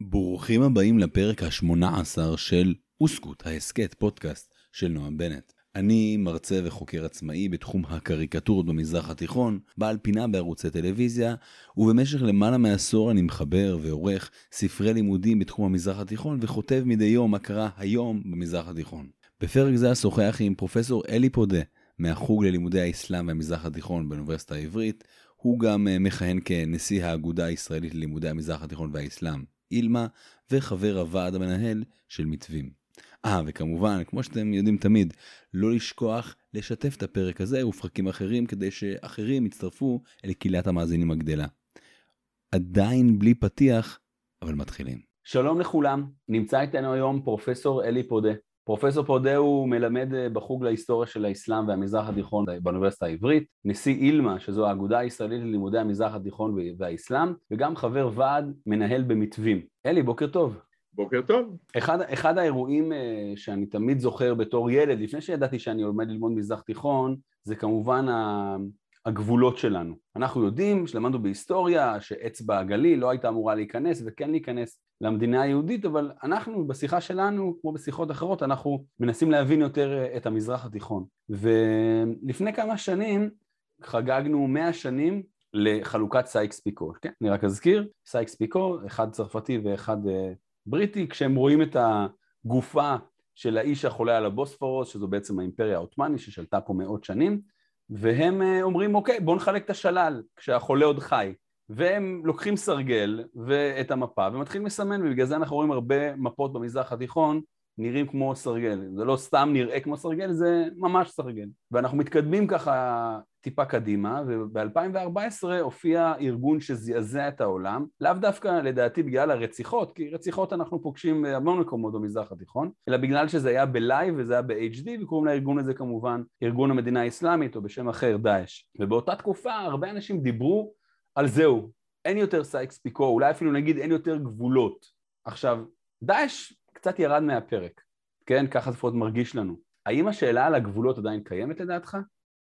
ברוכים הבאים לפרק ה-18 של אוסקוט, ההסכת פודקאסט של נועם בנט. אני מרצה וחוקר עצמאי בתחום הקריקטורות במזרח התיכון, בעל פינה בערוצי טלוויזיה, ובמשך למעלה מעשור אני מחבר ועורך ספרי לימודים בתחום המזרח התיכון וכותב מדי יום מה קרה היום במזרח התיכון. בפרק זה אשוחח עם פרופסור אלי פודה מהחוג ללימודי האסלאם והמזרח התיכון באוניברסיטה העברית, הוא גם אה, מכהן כנשיא האגודה הישראלית ללימודי המזרח התיכון והאסלאם, אילמה, וחבר הוועד המנהל של מתווים. אה, וכמובן, כמו שאתם יודעים תמיד, לא לשכוח לשתף את הפרק הזה ופרקים אחרים כדי שאחרים יצטרפו אל קהילת המאזינים הגדלה. עדיין בלי פתיח, אבל מתחילים. שלום לכולם, נמצא איתנו היום פרופסור אלי פודה. פרופסור פודה הוא מלמד אה, בחוג להיסטוריה של האסלאם והמזרח התיכון באוניברסיטה העברית, נשיא אילמה, שזו האגודה הישראלית ללימודי המזרח התיכון והאסלאם, וגם חבר ועד מנהל במתווים. אלי, בוקר טוב. בוקר טוב. אחד, אחד האירועים אה, שאני תמיד זוכר בתור ילד, לפני שידעתי שאני עומד ללמוד מזרח תיכון, זה כמובן הגבולות שלנו. אנחנו יודעים, שלמדנו בהיסטוריה, שאצבע הגליל לא הייתה אמורה להיכנס וכן להיכנס למדינה היהודית, אבל אנחנו בשיחה שלנו, כמו בשיחות אחרות, אנחנו מנסים להבין יותר אה, את המזרח התיכון. ולפני כמה שנים חגגנו מאה שנים לחלוקת סייקס פיקו, כן? אני רק אזכיר, סייקס פיקו, אחד צרפתי ואחד אה, בריטי, כשהם רואים את הגופה של האיש החולה על הבוספורוס, שזו בעצם האימפריה העות'מאנית ששלטה פה מאות שנים, והם אה, אומרים אוקיי בואו נחלק את השלל כשהחולה עוד חי. והם לוקחים סרגל ואת המפה ומתחילים לסמן ובגלל זה אנחנו רואים הרבה מפות במזרח התיכון נראים כמו סרגל, זה לא סתם נראה כמו סרגל, זה ממש סרגל. ואנחנו מתקדמים ככה טיפה קדימה, וב-2014 הופיע ארגון שזעזע את העולם, לאו דווקא לדעתי בגלל הרציחות, כי רציחות אנחנו פוגשים בהמון מקומות במזרח התיכון, אלא בגלל שזה היה בלייב וזה היה ב-HD, וקוראים לארגון הזה כמובן ארגון המדינה האסלאמית, או בשם אחר דאעש. ובאותה תקופה הרבה אנשים דיברו על זהו, אין יותר סייקס פיקו, אולי אפילו נגיד אין יותר גבולות. עכשיו, דאעש קצת ירד מהפרק, כן? ככה לפחות מרגיש לנו. האם השאלה על הגבולות עדיין קיימת לדעתך?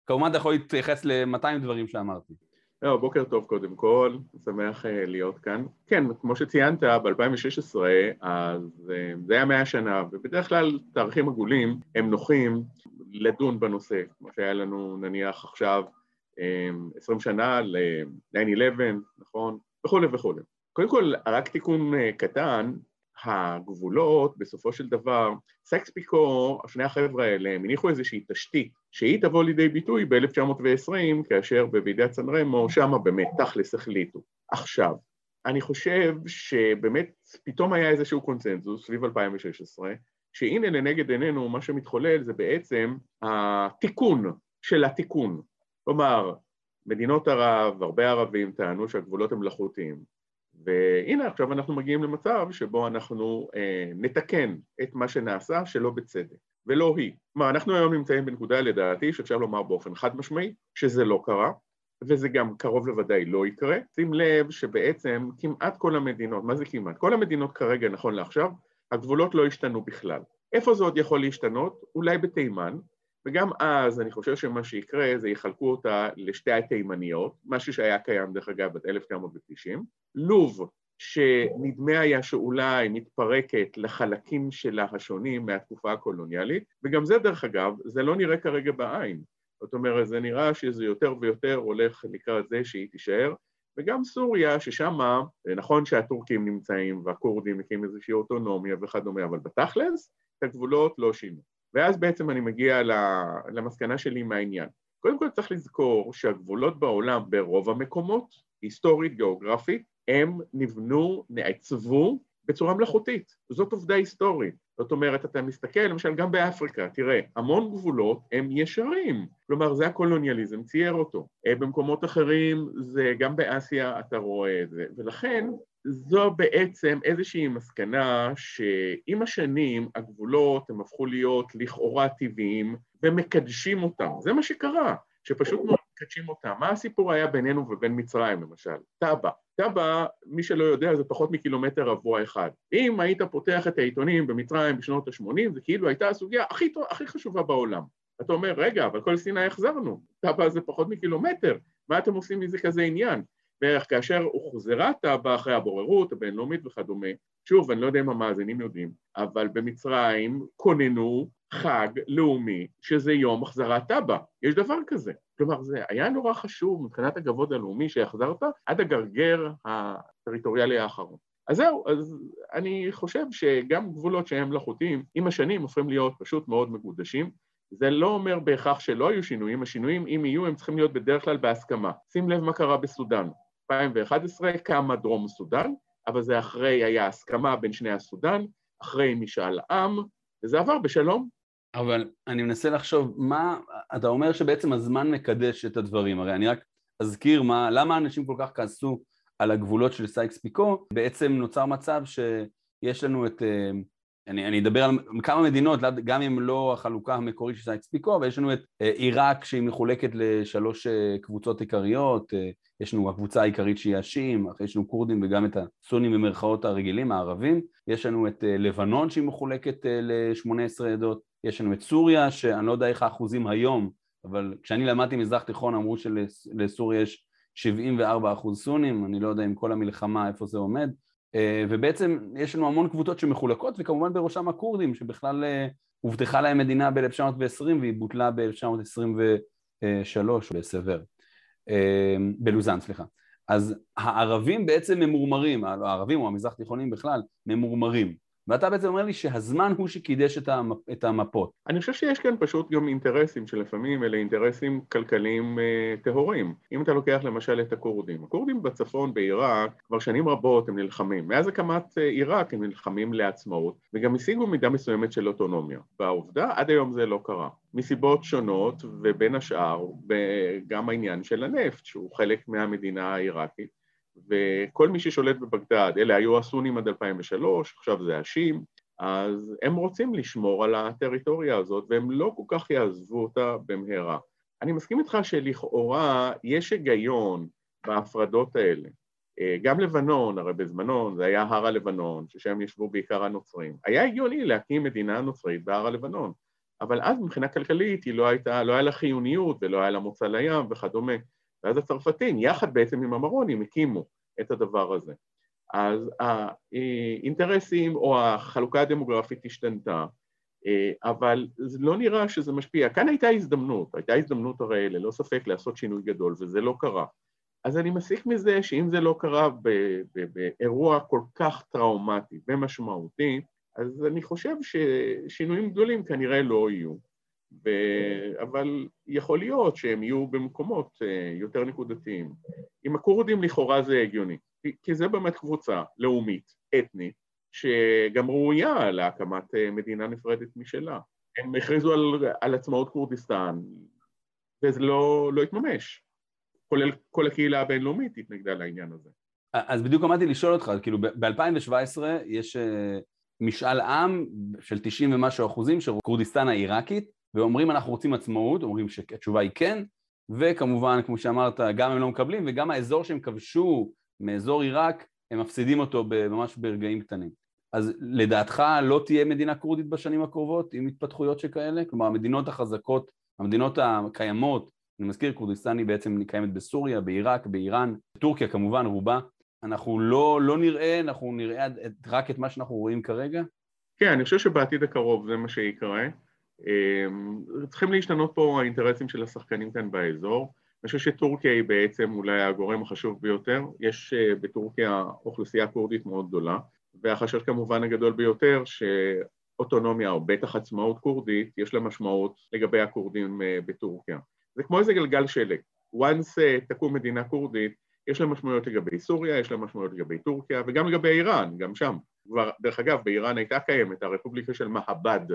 כמובן אתה יכול להתייחס לשני דברים שאמרתי. לא, בוקר טוב קודם כל, שמח uh, להיות כאן. כן, כמו שציינת, ב-2016, אז uh, זה היה מאה שנה, ובדרך כלל תאריכים עגולים הם נוחים לדון בנושא, כמו שהיה לנו נניח עכשיו um, אה, 20 שנה ל-9-11, נכון? וכולי וכולי. קודם כל, רק תיקון קטן, הגבולות, בסופו של דבר, סקס פיקו, שני החבר'ה האלה, הם הניחו איזושהי תשתית שהיא תבוא לידי ביטוי ב-1920, כאשר בוועידת סן רמו, שמה באמת תכלס החליטו. עכשיו, אני חושב שבאמת פתאום היה איזשהו קונצנזוס סביב 2016, שהנה לנגד עינינו מה שמתחולל זה בעצם התיקון של התיקון. כלומר, מדינות ערב, הרבה ערבים טענו שהגבולות הם מלאכותיים. והנה עכשיו אנחנו מגיעים למצב שבו אנחנו אה, נתקן את מה שנעשה שלא בצדק, ולא היא. כלומר, אנחנו היום נמצאים בנקודה לדעתי שאפשר לומר באופן חד משמעי שזה לא קרה, וזה גם קרוב לוודאי לא יקרה. שים לב שבעצם כמעט כל המדינות, מה זה כמעט? כל המדינות כרגע, נכון לעכשיו, הגבולות לא השתנו בכלל. איפה זה עוד יכול להשתנות? אולי בתימן, וגם אז אני חושב שמה שיקרה זה יחלקו אותה לשתי התימניות, משהו שהיה קיים דרך אגב עד 1990, לוב שנדמה היה שאולי מתפרקת לחלקים שלה השונים מהתקופה הקולוניאלית, וגם זה דרך אגב, זה לא נראה כרגע בעין. זאת אומרת, זה נראה שזה יותר ויותר הולך לקראת זה שהיא תישאר, וגם סוריה, ששם, נכון שהטורקים נמצאים והכורדים מקים איזושהי אוטונומיה וכדומה, אבל בתכלס, את הגבולות לא שינו. ואז בעצם אני מגיע למסקנה שלי מהעניין. קודם כל צריך לזכור שהגבולות בעולם ברוב המקומות, היסטורית, גיאוגרפית, הם נבנו, נעצבו בצורה מלאכותית. זאת עובדה היסטורית. זאת אומרת, אתה מסתכל, למשל גם באפריקה, תראה, המון גבולות הם ישרים. כלומר, זה הקולוניאליזם צייר אותו. אה, במקומות אחרים, זה גם באסיה אתה רואה את זה. ולכן, זו בעצם איזושהי מסקנה שעם השנים הגבולות הם הפכו להיות לכאורה טבעיים ומקדשים אותם. זה מה שקרה, שפשוט מאוד מקדשים אותם. מה הסיפור היה בינינו ובין מצרים למשל? טאבה. טאבה, מי שלא יודע, זה פחות מקילומטר רבוע אחד. אם היית פותח את העיתונים במצרים בשנות ה-80, זה כאילו הייתה הסוגיה הכי, הכי חשובה בעולם. אתה אומר, רגע, אבל כל סיני החזרנו, טאבה זה פחות מקילומטר, מה אתם עושים מזה כזה עניין? בערך כאשר הוחזרה טאבה אחרי הבוררות הבינלאומית וכדומה, שוב, אני לא יודע אם המאזינים יודעים, אבל במצרים כוננו חג לאומי שזה יום החזרת טאבה, יש דבר כזה. כלומר, זה היה נורא חשוב מבחינת הכבוד הלאומי שהחזרת עד הגרגר הטריטוריאלי האחרון. אז זהו, אז אני חושב שגם גבולות שהם מלאכותיים, עם השנים הופכים להיות פשוט מאוד מקודשים. זה לא אומר בהכרח שלא היו שינויים, השינויים, אם יהיו, הם צריכים להיות בדרך כלל בהסכמה. שים לב מה קרה בסודאן. 2011 קמה דרום סודאן, אבל זה אחרי, היה הסכמה בין שני הסודאן, אחרי משאל עם, וזה עבר בשלום. אבל אני מנסה לחשוב, מה, אתה אומר שבעצם הזמן מקדש את הדברים, הרי אני רק אזכיר מה, למה אנשים כל כך כעסו על הגבולות של סייקס פיקו, בעצם נוצר מצב שיש לנו את, אה, אני, אני אדבר על כמה מדינות, גם אם לא החלוקה המקורית של סייקס פיקו, אבל יש לנו את אה, עיראק שהיא מחולקת לשלוש אה, קבוצות עיקריות, יש לנו הקבוצה העיקרית שהיא השיעים, יש לנו כורדים וגם את הסונים במרכאות הרגילים, הערבים, יש לנו את לבנון שהיא מחולקת ל-18 עדות, יש לנו את סוריה, שאני לא יודע איך האחוזים היום, אבל כשאני למדתי מזרח תיכון אמרו שלסוריה יש 74 אחוז סונים, אני לא יודע עם כל המלחמה איפה זה עומד, אה, ובעצם יש לנו המון קבוצות שמחולקות, וכמובן בראשם הכורדים, שבכלל אה, הובטחה להם מדינה ב-1920 והיא בוטלה ב-1923 בסבר, אה, בלוזן, סליחה. אז הערבים בעצם ממורמרים, הערבים או המזרח תיכונים בכלל, ממורמרים. ואתה בעצם אומר לי שהזמן הוא שקידש את, המפ, את המפות. אני חושב שיש כאן פשוט גם אינטרסים שלפעמים אלה אינטרסים כלכליים אה, טהורים. אם אתה לוקח למשל את הכורדים, הכורדים בצפון בעיראק כבר שנים רבות הם נלחמים. מאז הקמת אה, עיראק הם נלחמים לעצמאות וגם השיגו מידה מסוימת של אוטונומיה. והעובדה, עד היום זה לא קרה. מסיבות שונות ובין השאר גם העניין של הנפט שהוא חלק מהמדינה העיראקית וכל מי ששולט בבגדד, אלה היו הסונים עד 2003, עכשיו זה השיעים, אז הם רוצים לשמור על הטריטוריה הזאת והם לא כל כך יעזבו אותה במהרה. אני מסכים איתך שלכאורה יש היגיון בהפרדות האלה. אה, גם לבנון, הרי בזמנו זה היה הר הלבנון, ששם ישבו בעיקר הנוצרים. היה הגיוני להקים מדינה נוצרית בהר הלבנון, אבל אז מבחינה כלכלית היא לא הייתה, לא היה לה חיוניות ולא היה לה מוצא לים וכדומה. ואז הצרפתים, יחד בעצם עם המרונים, הקימו את הדבר הזה. אז האינטרסים או החלוקה הדמוגרפית השתנתה, אבל זה לא נראה שזה משפיע. כאן הייתה הזדמנות, הייתה הזדמנות הרי ללא ספק לעשות שינוי גדול, וזה לא קרה. אז אני מסיק מזה שאם זה לא קרה באירוע כל כך טראומטי ומשמעותי, אז אני חושב ששינויים גדולים כנראה לא יהיו. ו... אבל יכול להיות שהם יהיו במקומות אה, יותר נקודתיים. עם הכורדים לכאורה זה הגיוני, כי זה באמת קבוצה לאומית, אתנית, שגם ראויה להקמת אה, מדינה נפרדת משלה. הם הכריזו על, על עצמאות כורדיסטן, וזה לא, לא התממש. כולל כל הקהילה הבינלאומית התנגדה לעניין הזה. אז בדיוק עמדתי לשאול אותך, כאילו ב-2017 יש אה, משאל עם של 90 ומשהו אחוזים של כורדיסטן העיראקית, ואומרים אנחנו רוצים עצמאות, אומרים שהתשובה היא כן, וכמובן, כמו שאמרת, גם הם לא מקבלים, וגם האזור שהם כבשו מאזור עיראק, הם מפסידים אותו ממש ברגעים קטנים. אז לדעתך לא תהיה מדינה כורדית בשנים הקרובות עם התפתחויות שכאלה? כלומר, המדינות החזקות, המדינות הקיימות, אני מזכיר, כורדיסטן היא בעצם קיימת בסוריה, בעיראק, באיראן, טורקיה כמובן, רובה. אנחנו לא, לא נראה, אנחנו נראה רק את מה שאנחנו רואים כרגע? כן, אני חושב שבעתיד הקרוב זה מה שיקרה. אמ, צריכים להשתנות פה האינטרסים של השחקנים כאן באזור. אני חושב שטורקיה היא בעצם אולי הגורם החשוב ביותר. יש אה, בטורקיה אוכלוסייה כורדית מאוד גדולה, והחשש כמובן הגדול ביותר שאוטונומיה או בטח עצמאות כורדית יש לה משמעות לגבי הכורדים אה, בטורקיה. זה כמו איזה גלגל שלג. once אה, תקום מדינה כורדית, יש לה משמעויות לגבי סוריה, יש לה משמעויות לגבי טורקיה וגם לגבי איראן, גם שם. כבר, דרך אגב, באיראן הייתה קיימת הרפובליקה של מהבד,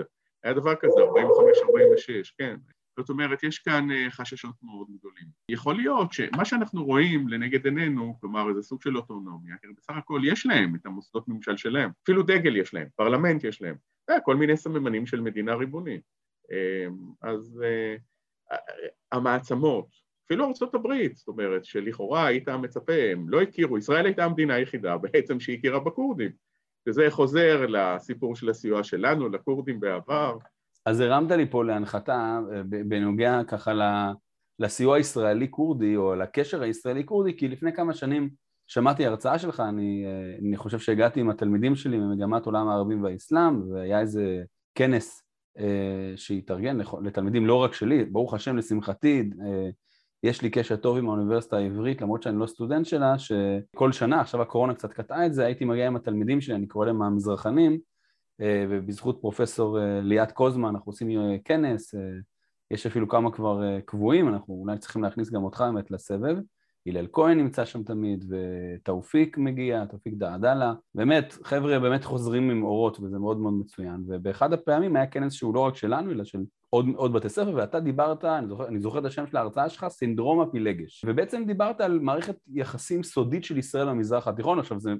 היה דבר כזה, 45-46, כן. זאת אומרת, יש כאן אה, חששות מאוד גדולים. יכול להיות שמה שאנחנו רואים לנגד עינינו, כלומר איזה סוג של אוטונומיה, כי בסך הכל יש להם את המוסדות ממשל שלהם, אפילו דגל יש להם, פרלמנט יש להם, אה, כל מיני סממנים של מדינה ריבונית. אה, אז המעצמות, אפילו הברית, זאת אומרת, שלכאורה היית מצפה, הם לא הכירו, ישראל הייתה המדינה היחידה בעצם שהכירה בכורדים. וזה חוזר לסיפור של הסיוע שלנו, לכורדים בעבר. אז הרמת לי פה להנחתה אה, בנוגע ככה לסיוע הישראלי-כורדי או לקשר הישראלי-כורדי, כי לפני כמה שנים שמעתי הרצאה שלך, אני, אני חושב שהגעתי עם התלמידים שלי ממגמת עולם הערבים והאסלאם, והיה איזה כנס אה, שהתארגן לתלמידים לא רק שלי, ברוך השם לשמחתי, אה, יש לי קשר טוב עם האוניברסיטה העברית, למרות שאני לא סטודנט שלה, שכל שנה, עכשיו הקורונה קצת קטעה את זה, הייתי מגיע עם התלמידים שלי, אני קורא להם המזרחנים, אה, ובזכות פרופסור ליאת קוזמן אנחנו עושים כנס, יש אפילו כמה כבר קבועים, אנחנו אולי צריכים להכניס גם אותך באמת לסבב. הלל כהן נמצא שם תמיד, ותאופיק מגיע, תאופיק דעדאללה. באמת, חבר'ה באמת חוזרים עם אורות, וזה מאוד מאוד מצוין. ובאחד הפעמים היה כנס שהוא לא רק שלנו, אלא של עוד, עוד בתי ספר, ואתה דיברת, אני זוכר, אני זוכר את השם של ההרצאה שלך, סינדרום הפילגש. ובעצם דיברת על מערכת יחסים סודית של ישראל במזרח התיכון, עכשיו זה,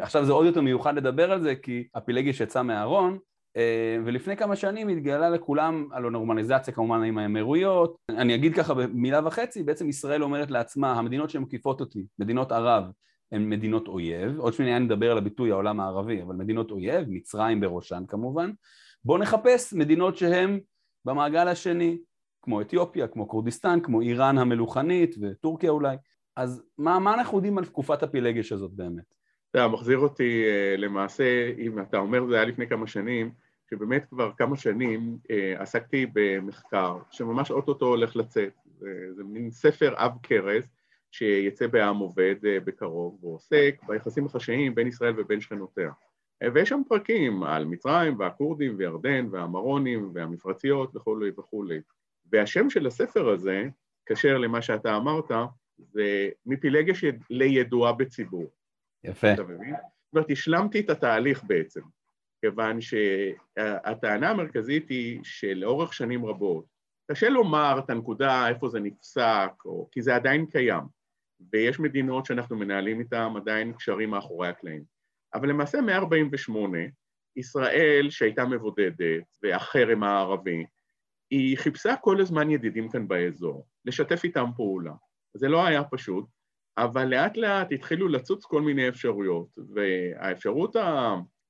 עכשיו זה עוד יותר מיוחד לדבר על זה, כי הפילגש יצא מהארון, אה, ולפני כמה שנים התגלה לכולם על הנורמליזציה כמובן עם האמירויות. אני אגיד ככה במילה וחצי, בעצם ישראל אומרת לעצמה, המדינות שמקיפות אותי, מדינות ערב, הן מדינות אויב, עוד שנייה נדבר על הביטוי העולם הערבי, אבל מדינות אויב, מצרים בראשן כמובן. בואו נחפש מדינות שהן במעגל השני, כמו אתיופיה, כמו כורדיסטן, כמו איראן המלוכנית וטורקיה אולי. אז מה, מה אנחנו יודעים על תקופת הפילגש הזאת באמת? אתה יודע, מחזיר אותי אה, למעשה, אם אתה אומר זה היה לפני כמה שנים, שבאמת כבר כמה שנים אה, עסקתי במחקר שממש אוטוטו הולך לצאת, זה, מין ספר עב כרס שיצא בעם עובד אה, בקרוב, והוא עוסק ביחסים החשאיים בין ישראל ובין שכנותיה. ויש שם פרקים על מצרים והכורדים וירדן והמרונים והמפרציות וכולי וכולי. והשם של הספר הזה, כשר למה שאתה אמרת, זה מפילגש לידועה בציבור. יפה. אתה מבין? זאת אומרת, השלמתי את התהליך בעצם, כיוון שהטענה המרכזית היא שלאורך שנים רבות, קשה לומר את הנקודה איפה זה נפסק, או, כי זה עדיין קיים, ויש מדינות שאנחנו מנהלים איתן עדיין קשרים מאחורי הקלעים. אבל למעשה מ-48, ישראל שהייתה מבודדת, והחרם הערבי, היא חיפשה כל הזמן ידידים כאן באזור, לשתף איתם פעולה. זה לא היה פשוט, אבל לאט לאט התחילו לצוץ כל מיני אפשרויות, והאפשרות.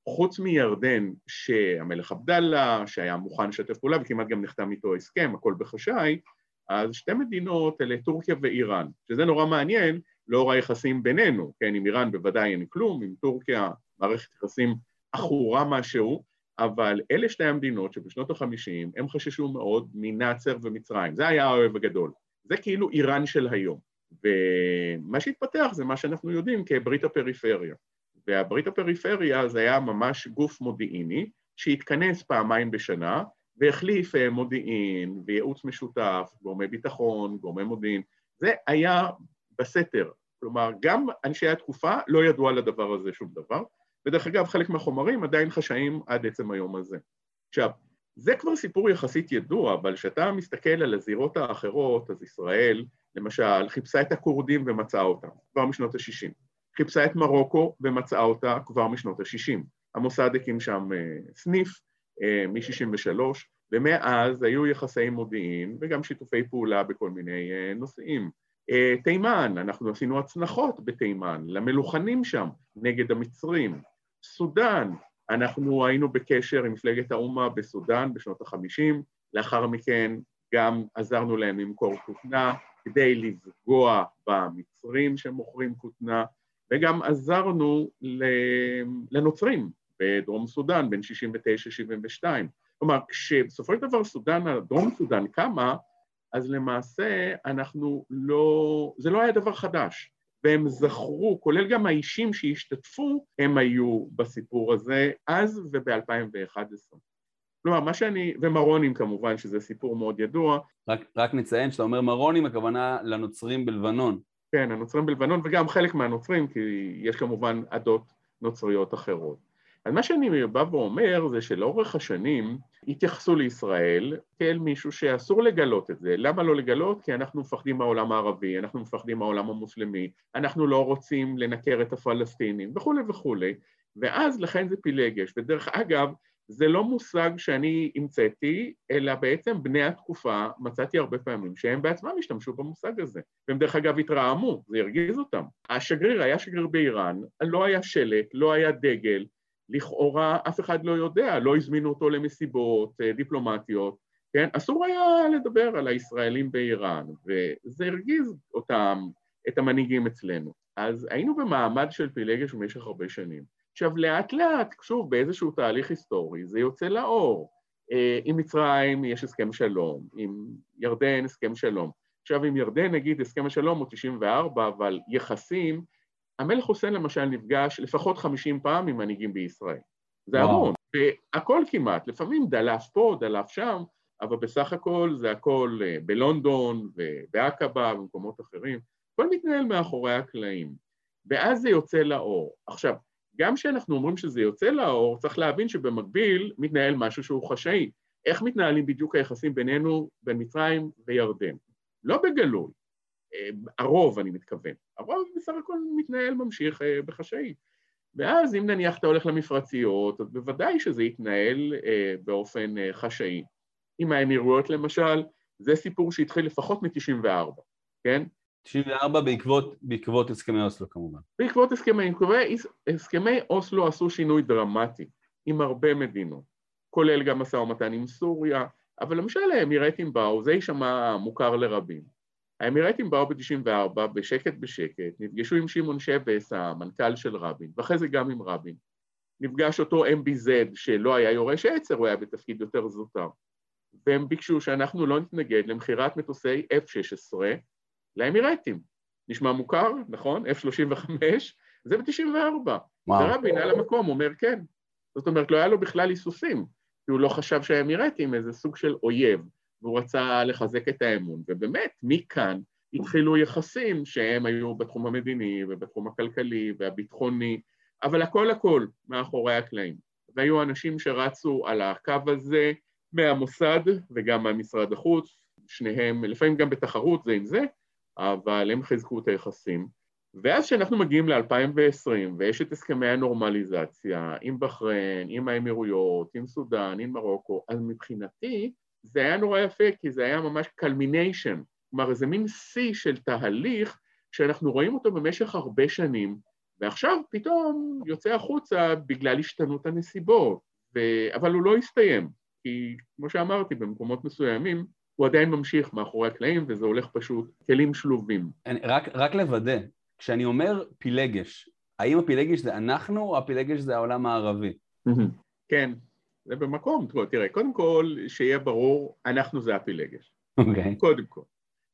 חוץ מירדן, שהמלך עבדאללה, שהיה מוכן לשתף פעולה וכמעט גם נחתם איתו הסכם, הכל בחשאי, אז שתי מדינות אלה טורקיה ואיראן, שזה נורא מעניין לאור היחסים בינינו, כן, עם איראן בוודאי אין כלום, עם טורקיה מערכת יחסים עכורה משהו, אבל אלה שתי המדינות שבשנות החמישים הם חששו מאוד מנאצר ומצרים, זה היה האוהב הגדול, זה כאילו איראן של היום. ומה שהתפתח זה מה שאנחנו יודעים כברית הפריפריה. והברית הפריפריה זה היה ממש גוף מודיעיני שהתכנס פעמיים בשנה והחליף אה, מודיעין וייעוץ משותף, גורמי ביטחון, גורמי מודיעין, זה היה בסתר. כלומר, גם אנשי התקופה לא ידעו על הדבר הזה שום דבר, ודרך אגב, חלק מהחומרים עדיין חשאיים עד עצם היום הזה. עכשיו, זה כבר סיפור יחסית ידוע, אבל כשאתה מסתכל על הזירות האחרות, אז ישראל, למשל, חיפשה את הכורדים ומצאה אותם, כבר משנות ה-60. חיפשה את מרוקו ומצאה אותה כבר משנות ה-60. המוסד הקים שם אה, סניף אה, מ-63, ומאז היו יחסי מודיעין וגם שיתופי פעולה בכל מיני אה, נושאים. תימן, אנחנו עשינו הצנחות בתימן, למלוכנים שם, נגד המצרים. סודאן, אנחנו היינו בקשר עם מפלגת האומה בסודאן בשנות ה-50, לאחר מכן גם עזרנו להם למכור כותנה כדי לפגוע במצרים שמוכרים כותנה, וגם עזרנו לנוצרים בדרום סודאן בין 69-72. כלומר, כשבסופו של דבר סודאן, דרום סודאן קמה, אז למעשה אנחנו לא, זה לא היה דבר חדש. והם זכרו, כולל גם האישים שהשתתפו, הם היו בסיפור הזה אז וב-2011. כלומר, מה שאני, ומרונים כמובן, שזה סיפור מאוד ידוע. רק, רק נציין שאתה אומר מרונים, הכוונה לנוצרים בלבנון. כן, הנוצרים בלבנון, וגם חלק מהנוצרים, כי יש כמובן עדות נוצריות אחרות. אז מה שאני בא ואומר זה שלאורך השנים התייחסו לישראל כאל מישהו שאסור לגלות את זה. למה לא לגלות? כי אנחנו מפחדים מהעולם הערבי, אנחנו מפחדים מהעולם המוסלמי, אנחנו לא רוצים לנקר את הפלסטינים וכולי וכולי, ואז לכן זה פילגש. ודרך אגב, זה לא מושג שאני המצאתי, אלא בעצם בני התקופה, מצאתי הרבה פעמים שהם בעצמם השתמשו במושג הזה. והם דרך אגב התרעמו, זה הרגיז אותם. השגריר היה שגריר באיראן, לא היה שלט, לא היה דגל, לכאורה אף אחד לא יודע, לא הזמינו אותו למסיבות אה, דיפלומטיות, כן? אסור היה לדבר על הישראלים באיראן, וזה הרגיז אותם, את המנהיגים אצלנו. אז היינו במעמד של פילגש במשך הרבה שנים. עכשיו, לאט לאט, שוב, באיזשהו תהליך היסטורי, זה יוצא לאור. אה, עם מצרים יש הסכם שלום, עם ירדן הסכם שלום. עכשיו, עם ירדן, נגיד, הסכם השלום הוא 94, אבל יחסים, המלך חוסיין למשל נפגש לפחות 50 פעם עם מנהיגים בישראל. זה המון, והכל כמעט, לפעמים דלף פה, דלף שם, אבל בסך הכל זה הכל אה, בלונדון ובעקבה ובמקומות אחרים, הכל מתנהל מאחורי הקלעים, ואז זה יוצא לאור. עכשיו, גם כשאנחנו אומרים שזה יוצא לאור, צריך להבין שבמקביל מתנהל משהו שהוא חשאי. איך מתנהלים בדיוק היחסים בינינו, בין מצרים וירדן? לא בגלוי, הרוב אני מתכוון, הרוב בסך הכל מתנהל ממשיך אה, בחשאי. ואז אם נניח אתה הולך למפרציות, אז בוודאי שזה יתנהל אה, באופן אה, חשאי. עם האמירויות למשל, זה סיפור שהתחיל לפחות מ-94, כן? 94 בעקבות, בעקבות הסכמי אוסלו כמובן. בעקבות הסכמי, הסכמי אוסלו עשו שינוי דרמטי עם הרבה מדינות, כולל גם משא ומתן עם סוריה, אבל למשל האמירטים באו, זה יישמע מוכר לרבים. האמירטים באו ב-94 בשקט בשקט, נפגשו עם שמעון שבס, המנכ"ל של רבין, ואחרי זה גם עם רבין. נפגש אותו MBZ, שלא היה יורש עצר, הוא היה בתפקיד יותר זוטר. והם ביקשו שאנחנו לא נתנגד למכירת מטוסי F-16 לאמירטים. נשמע מוכר, נכון? F-35, זה ב-94. ורבין על המקום אומר כן. זאת אומרת, לא היה לו בכלל היסוסים, כי הוא לא חשב שהאמירטים איזה סוג של אויב. והוא רצה לחזק את האמון, ובאמת, מכאן התחילו יחסים שהם היו בתחום המדיני ובתחום הכלכלי והביטחוני, אבל הכל הכל מאחורי הקלעים. והיו אנשים שרצו על הקו הזה מהמוסד וגם מהמשרד החוץ, שניהם, לפעמים גם בתחרות זה עם זה, אבל הם חיזקו את היחסים. ואז כשאנחנו מגיעים ל-2020 ויש את הסכמי הנורמליזציה עם בחריין, עם האמירויות, עם סודאן, עם מרוקו, אז מבחינתי זה היה נורא יפה, כי זה היה ממש culmination, כלומר איזה מין שיא של תהליך שאנחנו רואים אותו במשך הרבה שנים, ועכשיו פתאום יוצא החוצה בגלל השתנות הנסיבות, ו... אבל הוא לא הסתיים, כי כמו שאמרתי, במקומות מסוימים הוא עדיין ממשיך מאחורי הקלעים, וזה הולך פשוט כלים שלובים. אני, רק, רק לוודא, כשאני אומר פילגש, האם הפילגש זה אנחנו או הפילגש זה העולם הערבי? כן, זה במקום, תראה, קודם כל, שיהיה ברור, אנחנו זה הפילגש. אוקיי. Okay. קודם כל.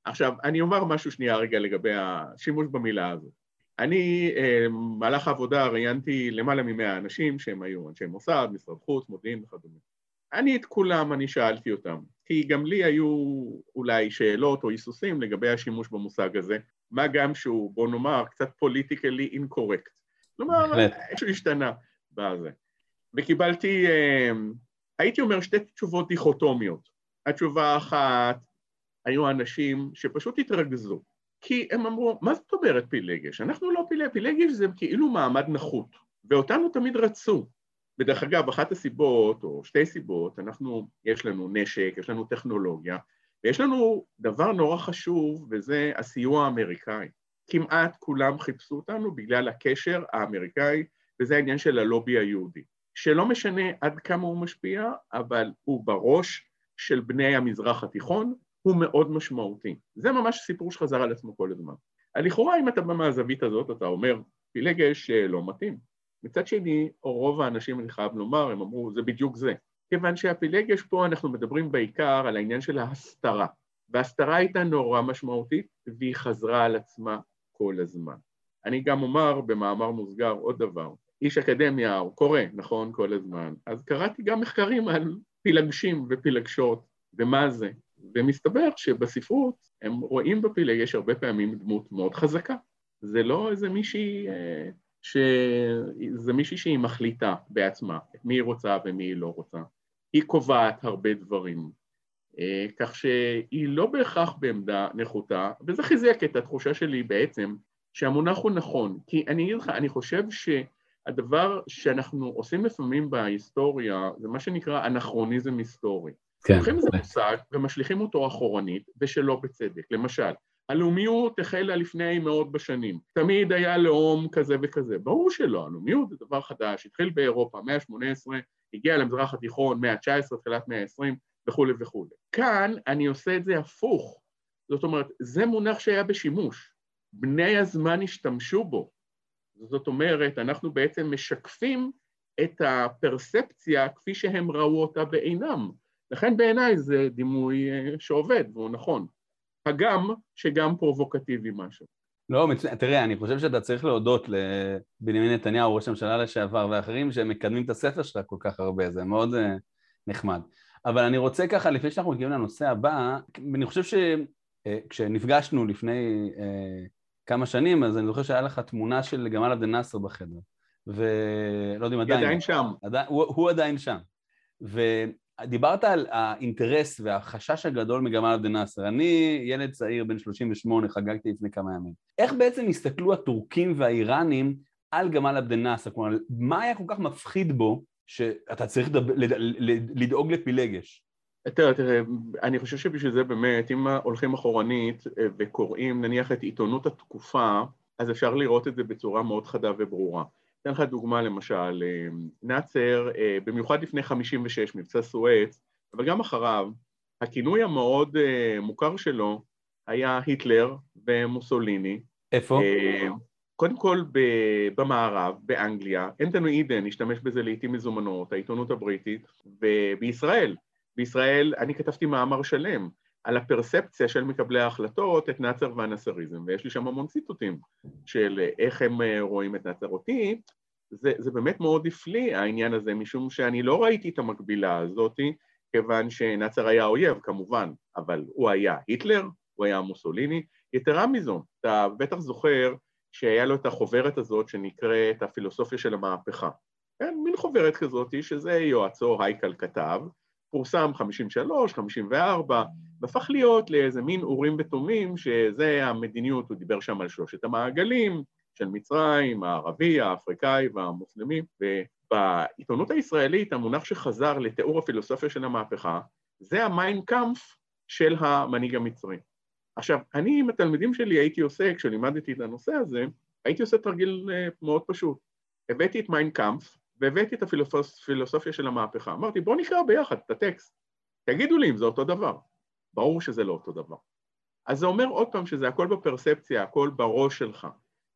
עכשיו, אני אומר משהו שנייה רגע לגבי השימוש במילה הזאת. אני, במהלך העבודה ראיינתי למעלה ממאה אנשים שהם היו אנשי מוסד, משרד חוץ, מודיעין וכדומה. אני את כולם, אני שאלתי אותם, כי גם לי היו אולי שאלות או היסוסים לגבי השימוש במושג הזה, מה גם שהוא, בוא נאמר, קצת פוליטיקלי אינקורקט. כלומר, משהו השתנה בזה. וקיבלתי, אמ, הייתי אומר, שתי תשובות דיכוטומיות. התשובה האחת, היו אנשים שפשוט התרגזו, כי הם אמרו, מה זאת אומרת פילגש? אנחנו לא פילגש, פילגש זה כאילו מעמד נחות, ואותנו תמיד רצו. ודרך אגב, אחת הסיבות, או שתי סיבות, אנחנו, יש לנו נשק, יש לנו טכנולוגיה, ויש לנו דבר נורא חשוב, וזה הסיוע האמריקאי. כמעט כולם חיפשו אותנו בגלל הקשר האמריקאי, וזה העניין של הלובי היהודי. שלא משנה עד כמה הוא משפיע, אבל הוא בראש של בני המזרח התיכון, הוא מאוד משמעותי. זה ממש סיפור שחזר על עצמו כל הזמן. לכאורה, אם אתה בא מהזווית הזאת, אתה אומר, פילגש לא מתאים. מצד שני, רוב האנשים, אני חייב לומר, הם אמרו, זה בדיוק זה. כיוון שהפילגש פה, אנחנו מדברים בעיקר על העניין של ההסתרה. וההסתרה הייתה נורא משמעותית, והיא חזרה על עצמה כל הזמן. אני גם אומר במאמר מוסגר עוד דבר, איש אקדמיה, הוא קורא, נכון, כל הזמן. אז קראתי גם מחקרים על פילגשים ופילגשות, ומה זה. ומסתבר שבספרות הם רואים בפילג, הרבה פעמים דמות מאוד חזקה. זה לא איזה מישהי, אה, ש... זה מישהי שהיא מחליטה בעצמה את מי היא רוצה ומי היא לא רוצה. היא קובעת הרבה דברים, אה, כך שהיא לא בהכרח בעמדה נחותה, וזה חיזק את התחושה שלי בעצם שהמונח הוא נכון, כי אני אגיד לך, אני חושב ש... הדבר שאנחנו עושים לפעמים בהיסטוריה זה מה שנקרא אנכרוניזם היסטורי. כן. לוקחים איזה מושג ומשליכים אותו אחורנית, ושלא בצדק. למשל, הלאומיות החלה לפני מאות בשנים. תמיד היה לאום כזה וכזה. ברור שלא, הלאומיות זה דבר חדש, התחיל באירופה, מאה ה-18, הגיע למזרח התיכון, מאה ה-19, תחילת מאה ה-20, וכולי וכולי. כאן אני עושה את זה הפוך. זאת אומרת, זה מונח שהיה בשימוש. בני הזמן השתמשו בו. זאת אומרת, אנחנו בעצם משקפים את הפרספציה כפי שהם ראו אותה בעינם. לכן בעיניי זה דימוי אה, שעובד והוא נכון. הגם שגם פרובוקטיבי משהו. לא, מצוין. תראה, אני חושב שאתה צריך להודות לבנימין נתניהו, ראש הממשלה לשעבר, ואחרים שהם מקדמים את הספר שלך כל כך הרבה, זה מאוד uh, נחמד. אבל אני רוצה ככה, לפני שאנחנו מגיעים לנושא הבא, אני חושב שכשנפגשנו uh, לפני כמה שנים, אז אני זוכר שהיה לך תמונה של גמל עבד אל-נאצר בחדר. ולא יודע אם עדיין... עדיין שם. עדיין, הוא, הוא עדיין שם. ודיברת על האינטרס והחשש הגדול מגמל עבד אל-נאצר. אני ילד צעיר בן 38, חגגתי לפני כמה ימים. איך בעצם הסתכלו הטורקים והאיראנים על גמל עבד אל-נאצר? כלומר, מה היה כל כך מפחיד בו שאתה צריך לדאוג לפילגש? תראה, תראה, אני חושב שבשביל זה באמת, אם הולכים אחורנית אה, וקוראים נניח את עיתונות התקופה, אז אפשר לראות את זה בצורה מאוד חדה וברורה. אתן לך דוגמה למשל, אה, נאצר, אה, במיוחד לפני 56, מבצע סואץ, אבל גם אחריו, הכינוי המאוד מוכר שלו היה היטלר ומוסוליני. איפה? קודם כל במערב, באנגליה, אנטוני אידן השתמש בזה לעיתים מזומנות, העיתונות הבריטית, ובישראל, בישראל אני כתבתי מאמר שלם על הפרספציה של מקבלי ההחלטות את נאצר והנאצריזם, ויש לי שם המון ציטוטים של איך הם אה, רואים את נאצר. אותי זה, זה באמת מאוד הפליא העניין הזה, משום שאני לא ראיתי את המקבילה הזאתי, כיוון שנאצר היה אויב כמובן, אבל הוא היה היטלר, הוא היה מוסוליני. יתרה מזו, אתה בטח זוכר שהיה לו את החוברת הזאת שנקראת הפילוסופיה של המהפכה. כן, מין חוברת כזאת שזה יועצו הייקל כתב, פורסם 53, 54, והפך להיות לאיזה מין אורים ותומים, שזה המדיניות, הוא דיבר שם על שלושת המעגלים של מצרים, הערבי, האפריקאי והמוסלמי, ובעיתונות הישראלית המונח שחזר לתיאור הפילוסופיה של המהפכה, זה המיינקאמפ של המנהיג המצרי. עכשיו, אני עם התלמידים שלי הייתי עושה, כשלימדתי את הנושא הזה, הייתי עושה תרגיל אה, מאוד פשוט. הבאתי את מיינקאמפ, והבאתי את הפילוסופיה של המהפכה. אמרתי, בואו נקרא ביחד את הטקסט, תגידו לי אם זה אותו דבר. ברור שזה לא אותו דבר. אז זה אומר עוד פעם שזה הכל בפרספציה, הכל בראש שלך,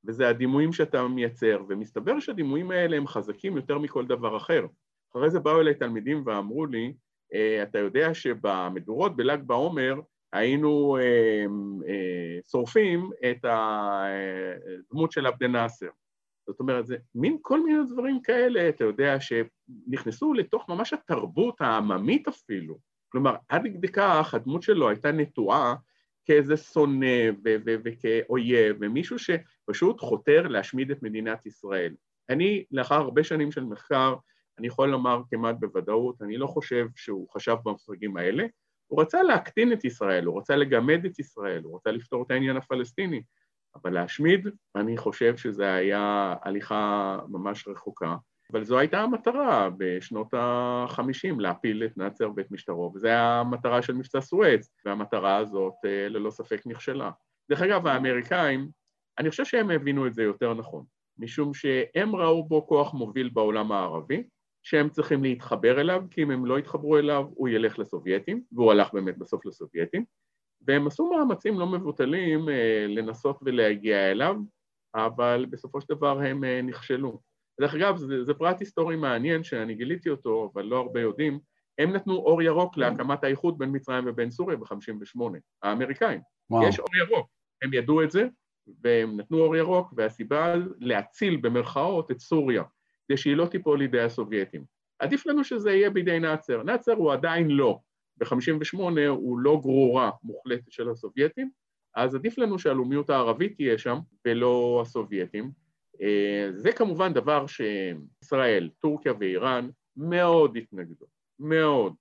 וזה הדימויים שאתה מייצר, ומסתבר שהדימויים האלה הם חזקים יותר מכל דבר אחר. אחרי זה באו אליי תלמידים ואמרו לי, אה, אתה יודע שבמדורות בל"ג בעומר היינו אה, אה, שורפים את הדמות של עבד נאסר. זאת אומרת, זה מין כל מיני דברים כאלה, אתה יודע, שנכנסו לתוך ממש התרבות העממית אפילו. כלומר, עד כדי כך הדמות שלו הייתה נטועה כאיזה שונא וכאויב, ומישהו שפשוט חותר להשמיד את מדינת ישראל. אני, לאחר הרבה שנים של מחקר, אני יכול לומר כמעט בוודאות, אני לא חושב שהוא חשב במושגים האלה, הוא רצה להקטין את ישראל, הוא רצה לגמד את ישראל, הוא רצה לפתור את העניין הפלסטיני, אבל להשמיד, אני חושב שזו היה הליכה ממש רחוקה. אבל זו הייתה המטרה בשנות ה-50, להפיל את נאצר ואת משטרו, וזו הייתה המטרה של מבצע סואץ, והמטרה הזאת אה, ללא ספק נכשלה. דרך אגב, האמריקאים, אני חושב שהם הבינו את זה יותר נכון, משום שהם ראו בו כוח מוביל בעולם הערבי, שהם צריכים להתחבר אליו, כי אם הם לא יתחברו אליו, הוא ילך לסובייטים, והוא הלך באמת בסוף לסובייטים, והם עשו מאמצים לא מבוטלים אה, לנסות ולהגיע אליו, אבל בסופו של דבר הם אה, נכשלו. דרך אגב, זה, זה פרט היסטורי מעניין שאני גיליתי אותו, אבל לא הרבה יודעים, הם נתנו אור ירוק להקמת האיחוד בין מצרים ובין סוריה ב-58, האמריקאים. וואו. יש אור ירוק, הם ידעו את זה, והם נתנו אור ירוק, והסיבה להציל במרכאות את סוריה, כדי שהיא לא תיפול לידי הסובייטים. עדיף לנו שזה יהיה בידי נאצר. נאצר הוא עדיין לא. ב-58 הוא לא גרורה מוחלטת של הסובייטים, אז עדיף לנו שהלאומיות הערבית תהיה שם ולא הסובייטים. אה, זה כמובן דבר שישראל, טורקיה ואיראן מאוד התנגדו, מאוד.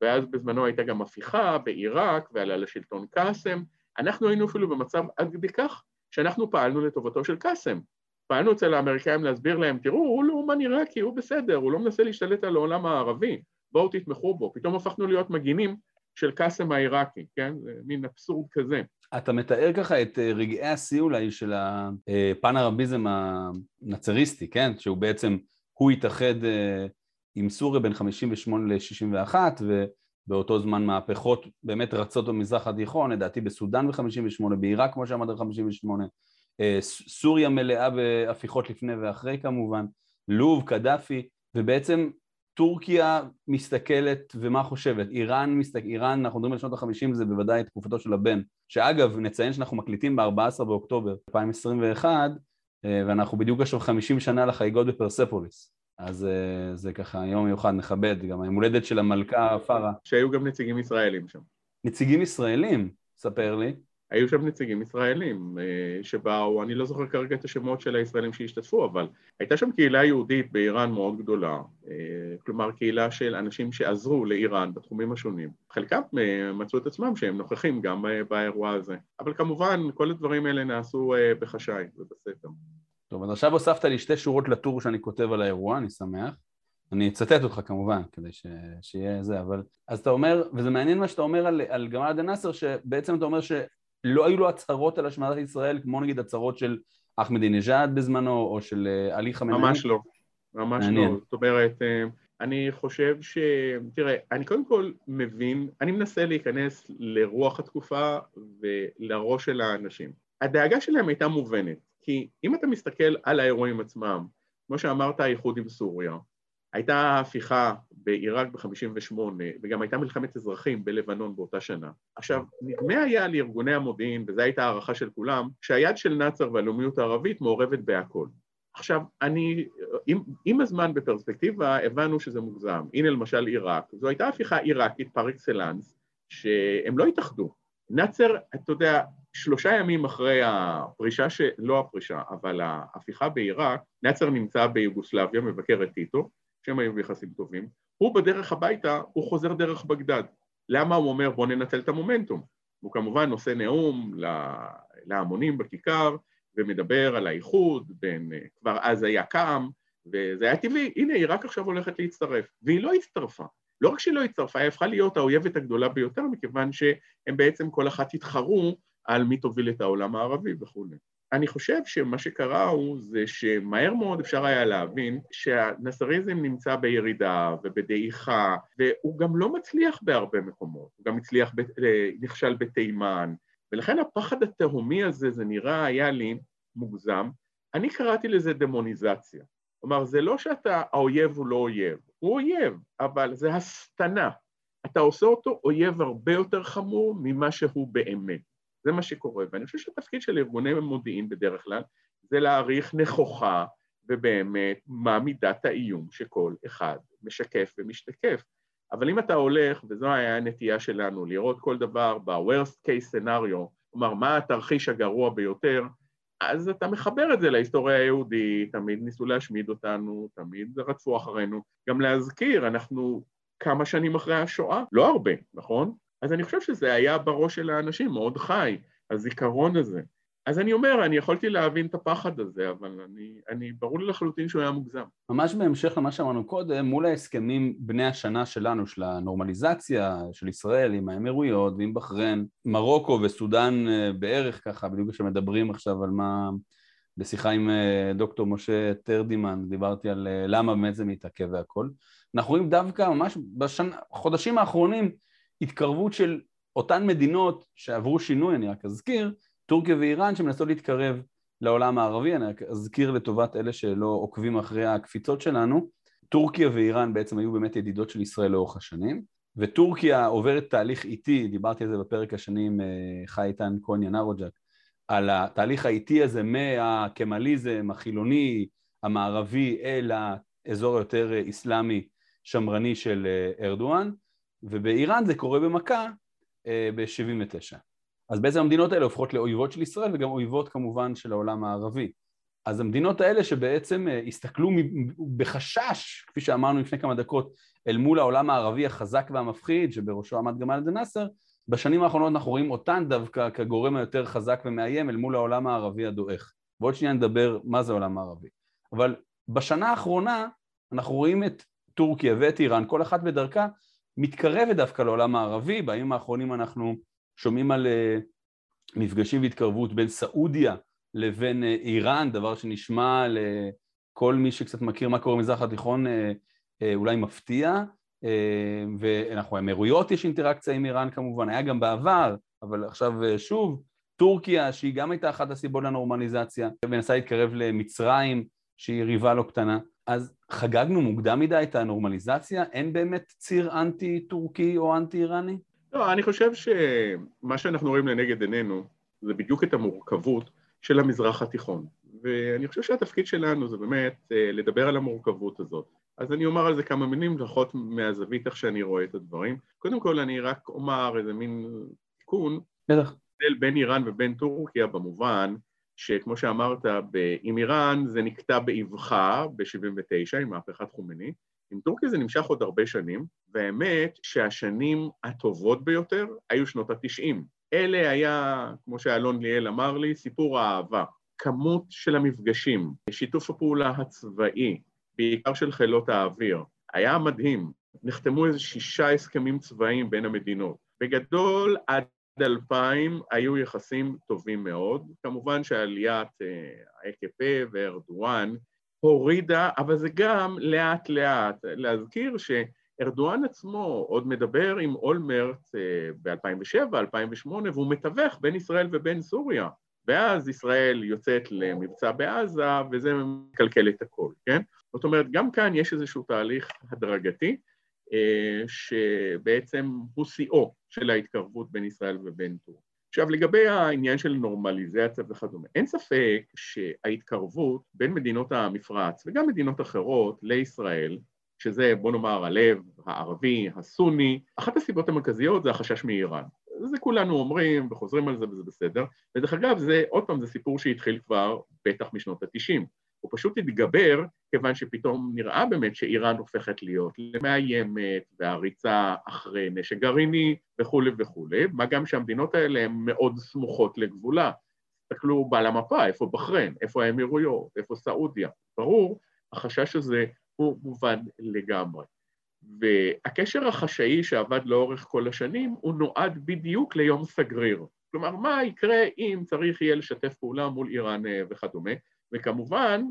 ואז בזמנו הייתה גם הפיכה בעיראק ועלה לשלטון קאסם. אנחנו היינו אפילו במצב עד כדי כך שאנחנו פעלנו לטובתו של קאסם. פעלנו אצל האמריקאים להסביר להם, תראו, הוא לאומן עיראקי, הוא בסדר, הוא לא מנסה להשתלט על העולם הערבי. בואו תתמכו בו, פתאום הפכנו להיות מגינים של קאסם העיראקי, כן? זה מין אבסורד כזה. אתה מתאר ככה את אה, רגעי השיא אולי של הפן הרביזם הנאצריסטי, כן? שהוא בעצם, הוא התאחד אה, עם סוריה בין 58 ל-61 באותו זמן מהפכות באמת רצות במזרח התיכון, לדעתי בסודאן ב-58, בעיראק כמו שאמרת ב-58, אה, סוריה מלאה בהפיכות לפני ואחרי כמובן, לוב, קדאפי, ובעצם טורקיה מסתכלת ומה חושבת? איראן, מסתכל, איראן, אנחנו מדברים על שנות החמישים, זה בוודאי תקופתו של הבן, שאגב, נציין שאנחנו מקליטים ב-14 באוקטובר 2021, אה, ואנחנו בדיוק עכשיו 50 שנה לחגיגות בפרספוליס. אז אה, זה ככה יום מיוחד, נכבד, גם היום הולדת של המלכה פארה. שהיו גם נציגים ישראלים שם. נציגים ישראלים? ספר לי. היו שם נציגים ישראלים אה, שבאו, אני לא זוכר כרגע את השמות של הישראלים שהשתתפו, אבל הייתה שם קהילה יהודית באיראן מאוד גדולה, אה, כלומר קהילה של אנשים שעזרו לאיראן בתחומים השונים. חלקם אה, מצאו את עצמם שהם נוכחים גם באירוע הזה, אבל כמובן כל הדברים האלה נעשו בחשאי ובסתר. טוב, אז עכשיו הוספת לי שתי שורות לטור שאני כותב על האירוע, אני שמח. אני אצטט אותך כמובן, כדי ש... שיהיה זה, אבל... אז אתה אומר, וזה מעניין מה שאתה אומר על, על גמל עדן נאסר, שבעצם אתה אומר ש... לא היו לו הצהרות על השמדת ישראל, כמו נגיד הצהרות של אחמדינג'אד בזמנו, או של אה, עלי חמינאי? ממש לא, ממש מעניין. לא. זאת אומרת, אה, אני חושב ש... תראה, אני קודם כל מבין, אני מנסה להיכנס לרוח התקופה ולראש של האנשים. הדאגה שלהם הייתה מובנת, כי אם אתה מסתכל על האירועים עצמם, כמו שאמרת, האיחוד עם סוריה, הייתה הפיכה בעיראק ב-58' וגם הייתה מלחמת אזרחים בלבנון באותה שנה. עכשיו, נדמה היה לארגוני המודיעין, וזו הייתה הערכה של כולם, שהיד של נאצר והלאומיות הערבית מעורבת בהכל. עכשיו, אני, עם, עם הזמן בפרספקטיבה הבנו שזה מוגזם. הנה למשל עיראק, זו הייתה הפיכה עיראקית פר אקסלנס, שהם לא התאחדו. נאצר, אתה יודע, שלושה ימים אחרי הפרישה, ש... לא הפרישה, אבל ההפיכה בעיראק, נאצר נמצא ביוגוסלביה, מבקר את טיטו, שהם היו ביחסים טובים, הוא בדרך הביתה, הוא חוזר דרך בגדד. למה הוא אומר בוא ננצל את המומנטום? הוא כמובן נושא נאום להמונים בכיכר ומדבר על האיחוד בין, כבר אז היה קם וזה היה טבעי, הנה היא רק עכשיו הולכת להצטרף והיא לא הצטרפה. לא רק שהיא לא הצטרפה, היא הפכה להיות האויבת הגדולה ביותר מכיוון שהם בעצם כל אחת התחרו על מי תוביל את העולם הערבי וכולי. אני חושב שמה שקרה הוא זה שמהר מאוד אפשר היה להבין שהנסריזם נמצא בירידה ובדעיכה והוא גם לא מצליח בהרבה מקומות, הוא גם הצליח, אה, נכשל בתימן. ולכן הפחד התהומי הזה זה נראה היה לי מוגזם, אני קראתי לזה דמוניזציה, כלומר זה לא שאתה, האויב הוא לא אויב, הוא אויב, אבל זה הסתנה, אתה עושה אותו אויב הרבה יותר חמור ממה שהוא באמת זה מה שקורה, ואני חושב שהתפקיד של ארגוני מודיעין בדרך כלל זה להעריך נכוחה ובאמת מה מידת האיום שכל אחד משקף ומשתקף. אבל אם אתה הולך, וזו הייתה הנטייה שלנו, לראות כל דבר ב-Worst case scenario, כלומר מה התרחיש הגרוע ביותר, אז אתה מחבר את זה להיסטוריה היהודית, תמיד ניסו להשמיד אותנו, תמיד רדפו אחרינו. גם להזכיר, אנחנו כמה שנים אחרי השואה, לא הרבה, נכון? אז אני חושב שזה היה בראש של האנשים, מאוד חי, הזיכרון הזה. אז אני אומר, אני יכולתי להבין את הפחד הזה, אבל אני, אני ברור לי לחלוטין שהוא היה מוגזם. ממש בהמשך למה שאמרנו קודם, מול ההסכמים בני השנה שלנו, של הנורמליזציה של ישראל עם האמירויות ועם בחריין, מרוקו וסודאן אה, בערך ככה, בדיוק כשמדברים עכשיו על מה... בשיחה עם אה, דוקטור משה טרדימן, דיברתי על אה, למה באמת זה מתעכב והכל. אנחנו רואים דווקא ממש בחודשים האחרונים התקרבות של אותן מדינות שעברו שינוי, אני רק אזכיר, טורקיה ואיראן שמנסות להתקרב לעולם הערבי, אני רק אזכיר לטובת אלה שלא עוקבים אחרי הקפיצות שלנו, טורקיה ואיראן בעצם היו באמת ידידות של ישראל לאורך השנים, וטורקיה עוברת תהליך איטי, דיברתי על זה בפרק השני עם אה, חי איתן כהן ינרוג'ק, על התהליך האיטי הזה מהקמליזם החילוני המערבי אל האזור היותר איסלאמי שמרני של אה, ארדואן, ובאיראן זה קורה במכה אה, ב-79. אז בעצם המדינות האלה הופכות לאויבות של ישראל וגם אויבות כמובן של העולם הערבי. אז המדינות האלה שבעצם אה, הסתכלו בחשש, כפי שאמרנו לפני כמה דקות, אל מול העולם הערבי החזק והמפחיד, שבראשו עמד גמל נאסר, בשנים האחרונות אנחנו רואים אותן דווקא כגורם היותר חזק ומאיים אל מול העולם הערבי הדועך. ועוד שנייה נדבר מה זה העולם הערבי. אבל בשנה האחרונה אנחנו רואים את טורקיה ואת איראן, כל אחת בדרכה, מתקרבת דווקא לעולם הערבי, בימים האחרונים אנחנו שומעים על אה, מפגשים והתקרבות בין סעודיה לבין אה, איראן, דבר שנשמע לכל מי שקצת מכיר מה קורה במזרח התיכון אה, אולי מפתיע, ואנחנו, האמירויות יש אינטראקציה עם איראן כמובן, היה גם בעבר, אבל עכשיו שוב, טורקיה, שהיא גם הייתה אחת הסיבות לנורמליזציה, ומנסה להתקרב למצרים, שהיא יריבה לא קטנה. אז חגגנו מוקדם מדי את הנורמליזציה? אין באמת ציר אנטי-טורקי או אנטי-איראני? לא, אני חושב שמה שאנחנו רואים לנגד עינינו זה בדיוק את המורכבות של המזרח התיכון. ואני חושב שהתפקיד שלנו זה באמת אה, לדבר על המורכבות הזאת. אז אני אומר על זה כמה מילים, לפחות מהזווית איך שאני רואה את הדברים. קודם כל אני רק אומר איזה מין תיקון. בטח. בין איראן ובין טורקיה במובן שכמו שאמרת, עם איראן זה נקטע באבחה ב-79' עם מהפכת חומני, עם טורקיה זה נמשך עוד הרבה שנים, והאמת שהשנים הטובות ביותר היו שנות ה-90. אלה היה, כמו שאלון ליאל אמר לי, סיפור האהבה. כמות של המפגשים, שיתוף הפעולה הצבאי, בעיקר של חילות האוויר, היה מדהים. נחתמו איזה שישה הסכמים צבאיים בין המדינות. בגדול, 2000 היו יחסים טובים מאוד. כמובן שעליית אה, וארדואן הורידה, אבל זה גם לאט לאט. להזכיר שארדואן עצמו עוד מדבר עם אולמרט אה, ב-2007, 2008, והוא מתווך בין ישראל ובין סוריה. ואז ישראל יוצאת למבצע בעזה, וזה מקלקל את הכל, כן? זאת אומרת, גם כאן יש איזשהו תהליך הדרגתי, שבעצם הוא שיאו של ההתקרבות בין ישראל ובין טורקיה. עכשיו, לגבי העניין של נורמליזציה וכדומה, אין ספק שההתקרבות בין מדינות המפרץ וגם מדינות אחרות לישראל, שזה בוא נאמר הלב הערבי, הסוני, אחת הסיבות המרכזיות זה החשש מאיראן. זה כולנו אומרים וחוזרים על זה וזה בסדר, ודרך אגב זה, עוד פעם, זה סיפור שהתחיל כבר בטח משנות התשעים. הוא פשוט התגבר, כיוון שפתאום נראה באמת שאיראן הופכת להיות למאיימת והריצה אחרי נשק גרעיני וכולי וכולי, מה גם שהמדינות האלה הן מאוד סמוכות לגבולה. תסתכלו על המפה, איפה בחריין, איפה האמירויות, איפה סעודיה. ברור, החשש הזה הוא מובן לגמרי. והקשר החשאי שעבד לאורך כל השנים, הוא נועד בדיוק ליום סגריר. כלומר, מה יקרה אם צריך יהיה לשתף פעולה מול איראן אה, וכדומה, וכמובן,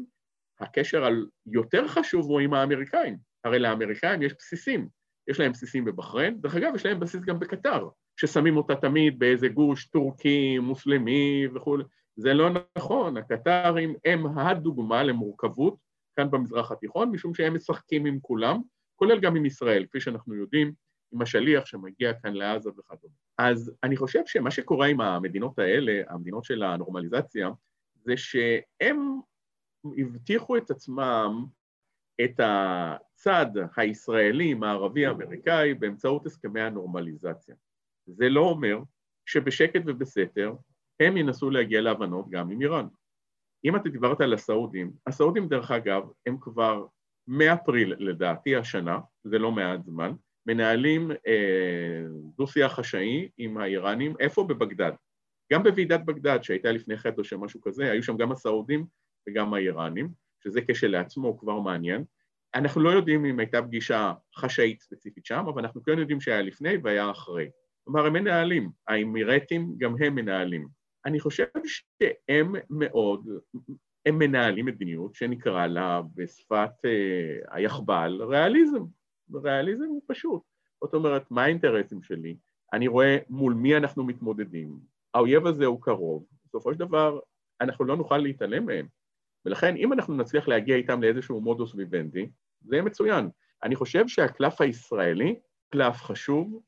הקשר היותר חשוב הוא עם האמריקאים. הרי לאמריקאים יש בסיסים. יש להם בסיסים בבחריין, דרך אגב, יש להם בסיס גם בקטר, ששמים אותה תמיד באיזה גוש טורקי, מוסלמי וכולי. זה לא נכון, הקטרים הם הדוגמה למורכבות כאן במזרח התיכון, משום שהם משחקים עם כולם, כולל גם עם ישראל, כפי שאנחנו יודעים, עם השליח שמגיע כאן לעזה וכדומה. אז אני חושב שמה שקורה עם המדינות האלה, המדינות של הנורמליזציה, זה שהם הבטיחו את עצמם את הצד הישראלי, מערבי-אמריקאי, באמצעות הסכמי הנורמליזציה. זה לא אומר שבשקט ובסתר הם ינסו להגיע להבנות גם עם איראן. אם אתה דיברת על הסעודים, הסעודים דרך אגב הם כבר מאפריל לדעתי השנה, זה לא מעט זמן, מנהלים אה, דו-שיח חשאי עם האיראנים, איפה? בבגדד. גם בוועידת בגדד שהייתה לפני חידוש או משהו כזה, היו שם גם הסעודים וגם האיראנים, שזה כשלעצמו כבר מעניין. אנחנו לא יודעים אם הייתה פגישה חשאית ספציפית שם, אבל אנחנו כן יודעים שהיה לפני והיה אחרי. כלומר, הם מנהלים, האמירטים גם הם מנהלים. אני חושב שהם מאוד, הם מנהלים מדיניות שנקרא לה בשפת אה, היחבל ריאליזם. ריאליזם הוא פשוט. זאת אומרת, מה האינטרסים שלי? אני רואה מול מי אנחנו מתמודדים, האויב הזה הוא קרוב, בסופו של דבר אנחנו לא נוכל להתעלם מהם. ולכן אם אנחנו נצליח להגיע איתם לאיזשהו מודוס ויבנטי, זה יהיה מצוין. אני חושב שהקלף הישראלי, קלף חשוב,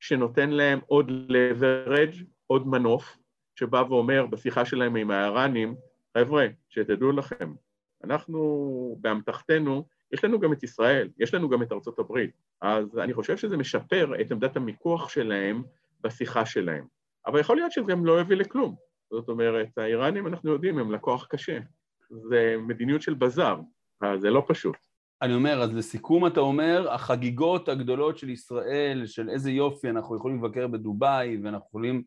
שנותן להם עוד leverage, עוד מנוף, שבא ואומר בשיחה שלהם עם האיראנים, חבר'ה, שתדעו לכם, אנחנו באמתחתנו, יש לנו גם את ישראל, יש לנו גם את ארצות הברית, אז אני חושב שזה משפר את עמדת המיקוח שלהם בשיחה שלהם. אבל יכול להיות שזה גם לא יביא לכלום. זאת אומרת, האיראנים, אנחנו יודעים, הם לקוח קשה. זה מדיניות של בזאר, זה לא פשוט. אני אומר, אז לסיכום אתה אומר, החגיגות הגדולות של ישראל, של איזה יופי, אנחנו יכולים לבקר בדובאי, ואנחנו יכולים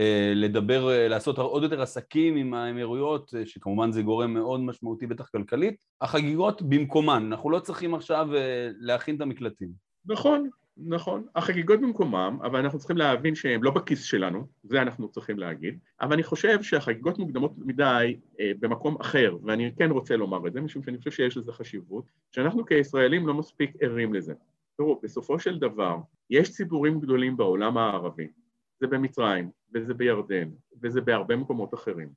אה, לדבר, אה, לעשות עוד יותר עסקים עם האמירויות, אה, שכמובן זה גורם מאוד משמעותי בטח כלכלית, החגיגות במקומן, אנחנו לא צריכים עכשיו אה, להכין את המקלטים. נכון, נכון, החגיגות במקומם, אבל אנחנו צריכים להבין שהן לא בכיס שלנו, זה אנחנו צריכים להגיד, אבל אני חושב שהחגיגות מוקדמות מדי אה, במקום אחר, ואני כן רוצה לומר את זה, משום שאני חושב שיש לזה חשיבות, שאנחנו כישראלים לא מספיק ערים לזה. תראו, בסופו של דבר, יש ציבורים גדולים בעולם הערבי, זה במצרים, וזה בירדן, וזה בהרבה מקומות אחרים,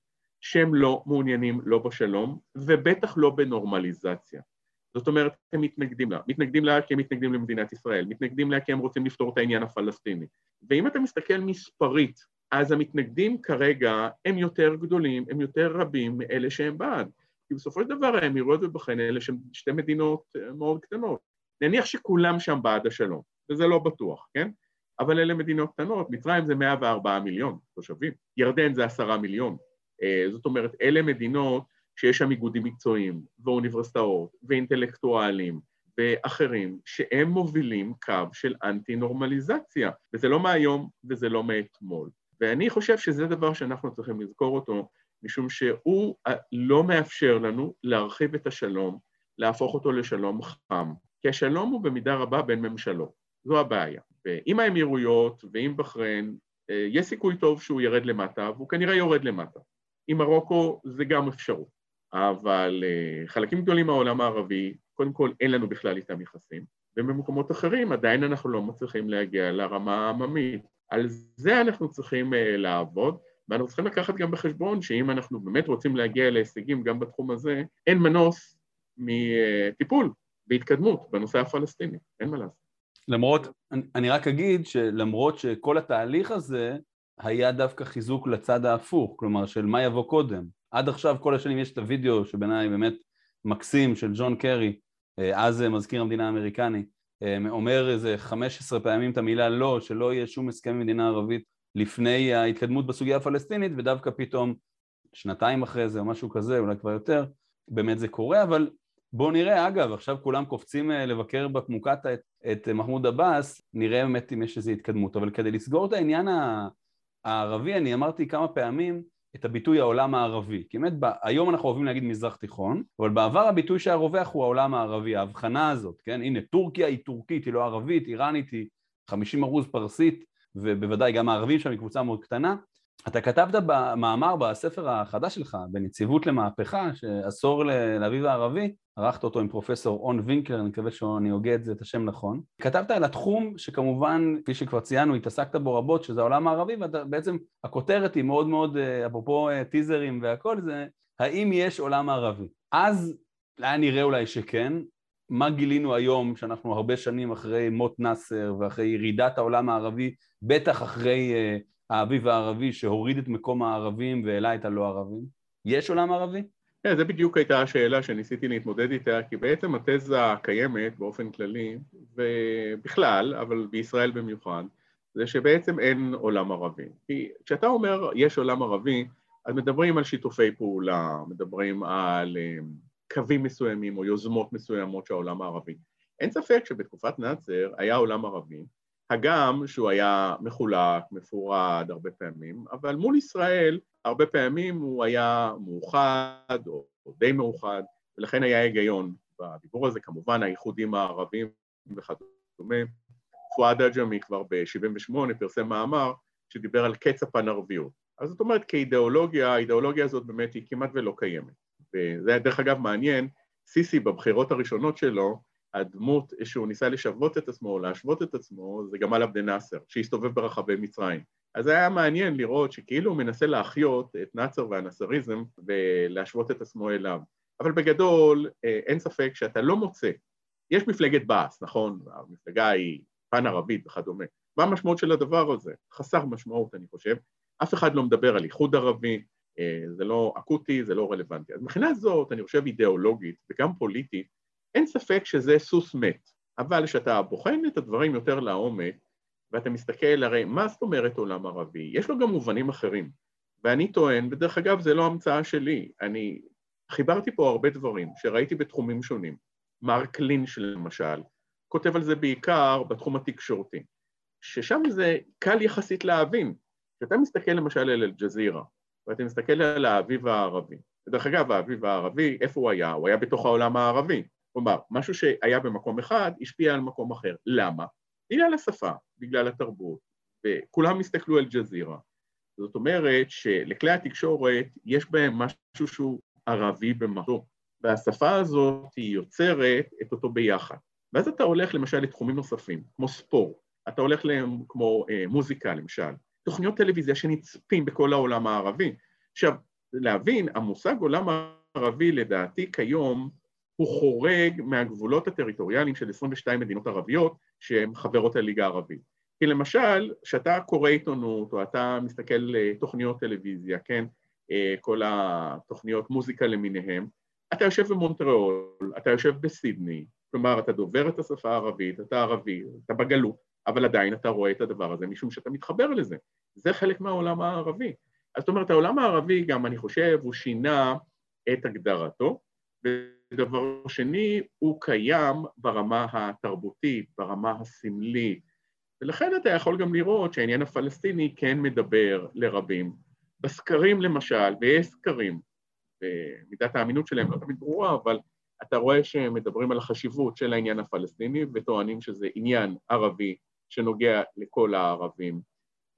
שהם לא מעוניינים לא בשלום, ובטח לא בנורמליזציה. זאת אומרת, הם מתנגדים לה. מתנגדים לה כי הם מתנגדים למדינת ישראל, מתנגדים לה כי הם רוצים לפתור את העניין הפלסטיני. ואם אתה מסתכל מספרית, אז המתנגדים כרגע הם יותר גדולים, הם יותר רבים מאלה שהם בעד. כי בסופו של דבר האמירויות ובחריין אלה שהן שתי מדינות אה, מאוד קטנות. נניח שכולם שם בעד השלום, וזה לא בטוח, כן? אבל אלה מדינות קטנות, מצרים זה 104 מיליון תושבים, ירדן זה עשרה מיליון. אה, זאת אומרת, אלה מדינות שיש שם איגודים מקצועיים, ואוניברסיטאות, ואינטלקטואלים, ואחרים, שהם מובילים קו של אנטי-נורמליזציה, וזה לא מהיום וזה לא מאתמול. ואני חושב שזה דבר שאנחנו צריכים לזכור אותו, משום שהוא לא מאפשר לנו להרחיב את השלום, להפוך אותו לשלום חם. כי השלום הוא במידה רבה בין ממשלות, זו הבעיה. ועם האמירויות ועם בחריין, אה, יש סיכוי טוב שהוא ירד למטה, והוא כנראה יורד למטה. עם מרוקו זה גם אפשרות, אבל אה, חלקים גדולים מהעולם הערבי, קודם כל אין לנו בכלל איתם יחסים, ובמקומות אחרים עדיין אנחנו לא מצליחים להגיע לרמה העממית. על זה אנחנו צריכים אה, לעבוד, ואנחנו צריכים לקחת גם בחשבון שאם אנחנו באמת רוצים להגיע להישגים גם בתחום הזה, אין מנוס מטיפול בהתקדמות בנושא הפלסטיני, אין מה לעשות. למרות, אני רק אגיד שלמרות שכל התהליך הזה היה דווקא חיזוק לצד ההפוך, כלומר של מה יבוא קודם. עד עכשיו כל השנים יש את הוידאו שבעיניי באמת מקסים של ג'ון קרי, אה, אז מזכיר המדינה האמריקני, אה, אומר איזה 15 פעמים את המילה לא, שלא יהיה שום הסכם עם מדינה ערבית לפני ההתקדמות בסוגיה הפלסטינית, ודווקא פתאום שנתיים אחרי זה או משהו כזה, אולי כבר יותר, באמת זה קורה, אבל בואו נראה, אגב, עכשיו כולם קופצים אה, לבקר בפמוקטה את, את מחמוד עבאס, נראה באמת אם יש איזו התקדמות. אבל כדי לסגור את העניין הערבי, אני אמרתי כמה פעמים את הביטוי העולם הערבי. כי באמת, היום אנחנו אוהבים להגיד מזרח תיכון, אבל בעבר הביטוי שהיה רווח הוא העולם הערבי, ההבחנה הזאת, כן? הנה, טורקיה היא טורקית, היא לא ערבית, איראנית היא 50 אחוז פרסית, ובוודאי גם הערבים שם היא קבוצה מאוד קטנה. אתה כתבת במאמר בספר החדש שלך, בנציבות למהפכה, שעשור לאביב הערבי, ערכת אותו עם פרופסור און וינקלר, אני מקווה שאני הוגה את זה, את השם נכון. כתבת על התחום שכמובן, כפי שכבר ציינו, התעסקת בו רבות, שזה העולם הערבי, ובעצם הכותרת היא מאוד מאוד, אה, אפרופו אה, טיזרים והכל, זה האם יש עולם ערבי. אז היה נראה אולי שכן, מה גילינו היום, שאנחנו הרבה שנים אחרי מות נאסר ואחרי ירידת העולם הערבי, בטח אחרי uh, האביב הערבי שהוריד את מקום הערבים והעלה את הלא ערבים? יש עולם ערבי? כן, זו בדיוק הייתה השאלה שניסיתי להתמודד איתה, כי בעצם התזה הקיימת באופן כללי, ובכלל, אבל בישראל במיוחד, זה שבעצם אין עולם ערבי. כי כשאתה אומר יש עולם ערבי, אז מדברים על שיתופי פעולה, מדברים על אה, קווים מסוימים או יוזמות מסוימות של העולם הערבי. אין ספק שבתקופת נאצר היה עולם ערבי, הגם שהוא היה מחולק, מפורד הרבה פעמים, אבל מול ישראל הרבה פעמים הוא היה מאוחד או, או די מאוחד, ולכן היה היגיון בדיבור הזה, כמובן האיחודים הערבים וכדומה. פואד אג'מי כבר ב-78' פרסם מאמר שדיבר על קץ הפן-ערביות. אז זאת אומרת, כאידיאולוגיה, האידיאולוגיה הזאת באמת היא כמעט ולא קיימת. וזה דרך אגב מעניין, סיסי בבחירות הראשונות שלו, הדמות שהוא ניסה לשוות את עצמו, להשוות את עצמו, זה גמל עבד נאסר, שהסתובב ברחבי מצרים. אז היה מעניין לראות שכאילו הוא מנסה להחיות את נאצר והנאסריזם ולהשוות את עצמו אליו. אבל בגדול, אה, אין ספק שאתה לא מוצא. יש מפלגת בעס, נכון? המפלגה היא פן ערבית וכדומה. מה המשמעות של הדבר הזה? חסר משמעות, אני חושב. אף אחד לא מדבר על איחוד ערבי, אה, זה לא אקוטי, זה לא רלוונטי. אז מבחינה זאת, אני חושב אידיאולוגית וגם פוליטית, אין ספק שזה סוס מת, אבל כשאתה בוחן את הדברים יותר לעומק, ואתה מסתכל, הרי מה זאת אומרת עולם ערבי? יש לו גם מובנים אחרים. ואני טוען, ודרך אגב, זה לא המצאה שלי, אני חיברתי פה הרבה דברים שראיתי בתחומים שונים. מרק לינץ' למשל, כותב על זה בעיקר בתחום התקשורתי, ששם זה קל יחסית להבין. כשאתה מסתכל למשל על אל-ג'זירה, ואתה מסתכל על האביב הערבי, ודרך אגב, האביב הערבי, איפה הוא היה? הוא היה בתוך העולם הערבי. כלומר, משהו שהיה במקום אחד השפיע על מקום אחר. למה? בגלל השפה, בגלל התרבות, וכולם הסתכלו על ג'זירה. זאת אומרת שלכלי התקשורת יש בהם משהו שהוא ערבי במהותו, והשפה הזאת היא יוצרת את אותו ביחד. ואז אתה הולך למשל לתחומים נוספים, כמו ספורט, אתה הולך כמו אה, מוזיקה למשל, תוכניות טלוויזיה שנצפים בכל העולם הערבי. עכשיו, להבין, המושג עולם הערבי לדעתי כיום הוא חורג מהגבולות הטריטוריאליים של 22 מדינות ערביות שהן חברות הליגה הערבית. כי למשל, כשאתה קורא עיתונות או אתה מסתכל אה, תוכניות טלוויזיה, כן, אה, כל התוכניות מוזיקה למיניהם, אתה יושב במונטריאול, אתה יושב בסידני, כלומר אתה דובר את השפה הערבית, אתה ערבי, אתה בגלות, אבל עדיין אתה רואה את הדבר הזה משום שאתה מתחבר לזה. זה חלק מהעולם הערבי. אז זאת אומרת, העולם הערבי גם, אני חושב, הוא שינה את הגדרתו, ודבר שני, הוא קיים ברמה התרבותית, ברמה הסמלית, ולכן אתה יכול גם לראות שהעניין הפלסטיני כן מדבר לרבים. בסקרים למשל, ויש סקרים, ומידת האמינות שלהם לא תמיד ברורה, אבל אתה רואה שהם מדברים על החשיבות של העניין הפלסטיני וטוענים שזה עניין ערבי שנוגע לכל הערבים.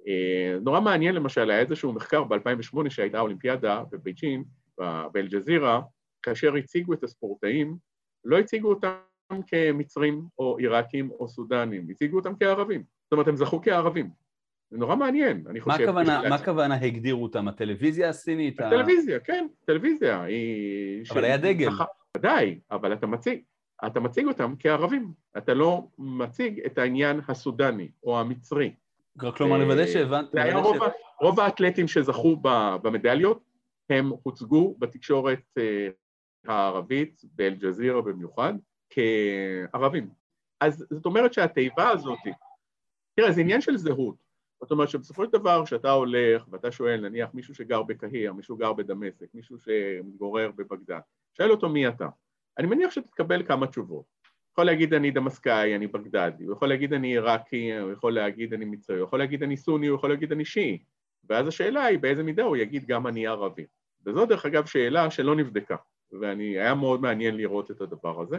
אה, נורא מעניין למשל, היה איזשהו מחקר ב-2008 שהייתה אולימפיאדה בבייג'ין, באל-ג'זירה, כאשר הציגו את הספורטאים, לא הציגו אותם כמצרים או עיראקים או סודנים, הציגו אותם כערבים. זאת אומרת, הם זכו כערבים. זה נורא מעניין, אני חושב. מה הכוונה הגדירו אותם? הטלוויזיה הסינית? הטלוויזיה, כן, טלוויזיה. היא... אבל היה דגל. ודאי, אבל אתה מציג, אתה מציג אותם כערבים. אתה לא מציג את העניין הסודני או המצרי. כלומר, לוודא שהבנתי... היה רוב, רוב האתלטים שזכו במדליות, הם הוצגו בתקשורת אה, הערבית, באל-ג'זירה במיוחד, כערבים. אז זאת אומרת שהתיבה הזאת, תראה, זה עניין של זהות. זאת אומרת שבסופו של דבר, כשאתה הולך ואתה שואל, נניח מישהו שגר בקהיר, מישהו גר בדמשק, מישהו שמתגורר בבגדד, שואל אותו מי אתה. אני מניח שתקבל כמה תשובות. יכול להגיד אני דמסקאי, אני בגדדי, הוא יכול להגיד אני עיראקי, הוא יכול להגיד אני מצרי, הוא יכול להגיד אני סוני, הוא יכול להגיד אני שיעי. ואז השאלה היא באיזה מידה הוא יגיד גם אני ערבי. וזו דרך אגב שאלה שלא נבדקה, והיה מאוד מעניין לראות את הדבר הזה,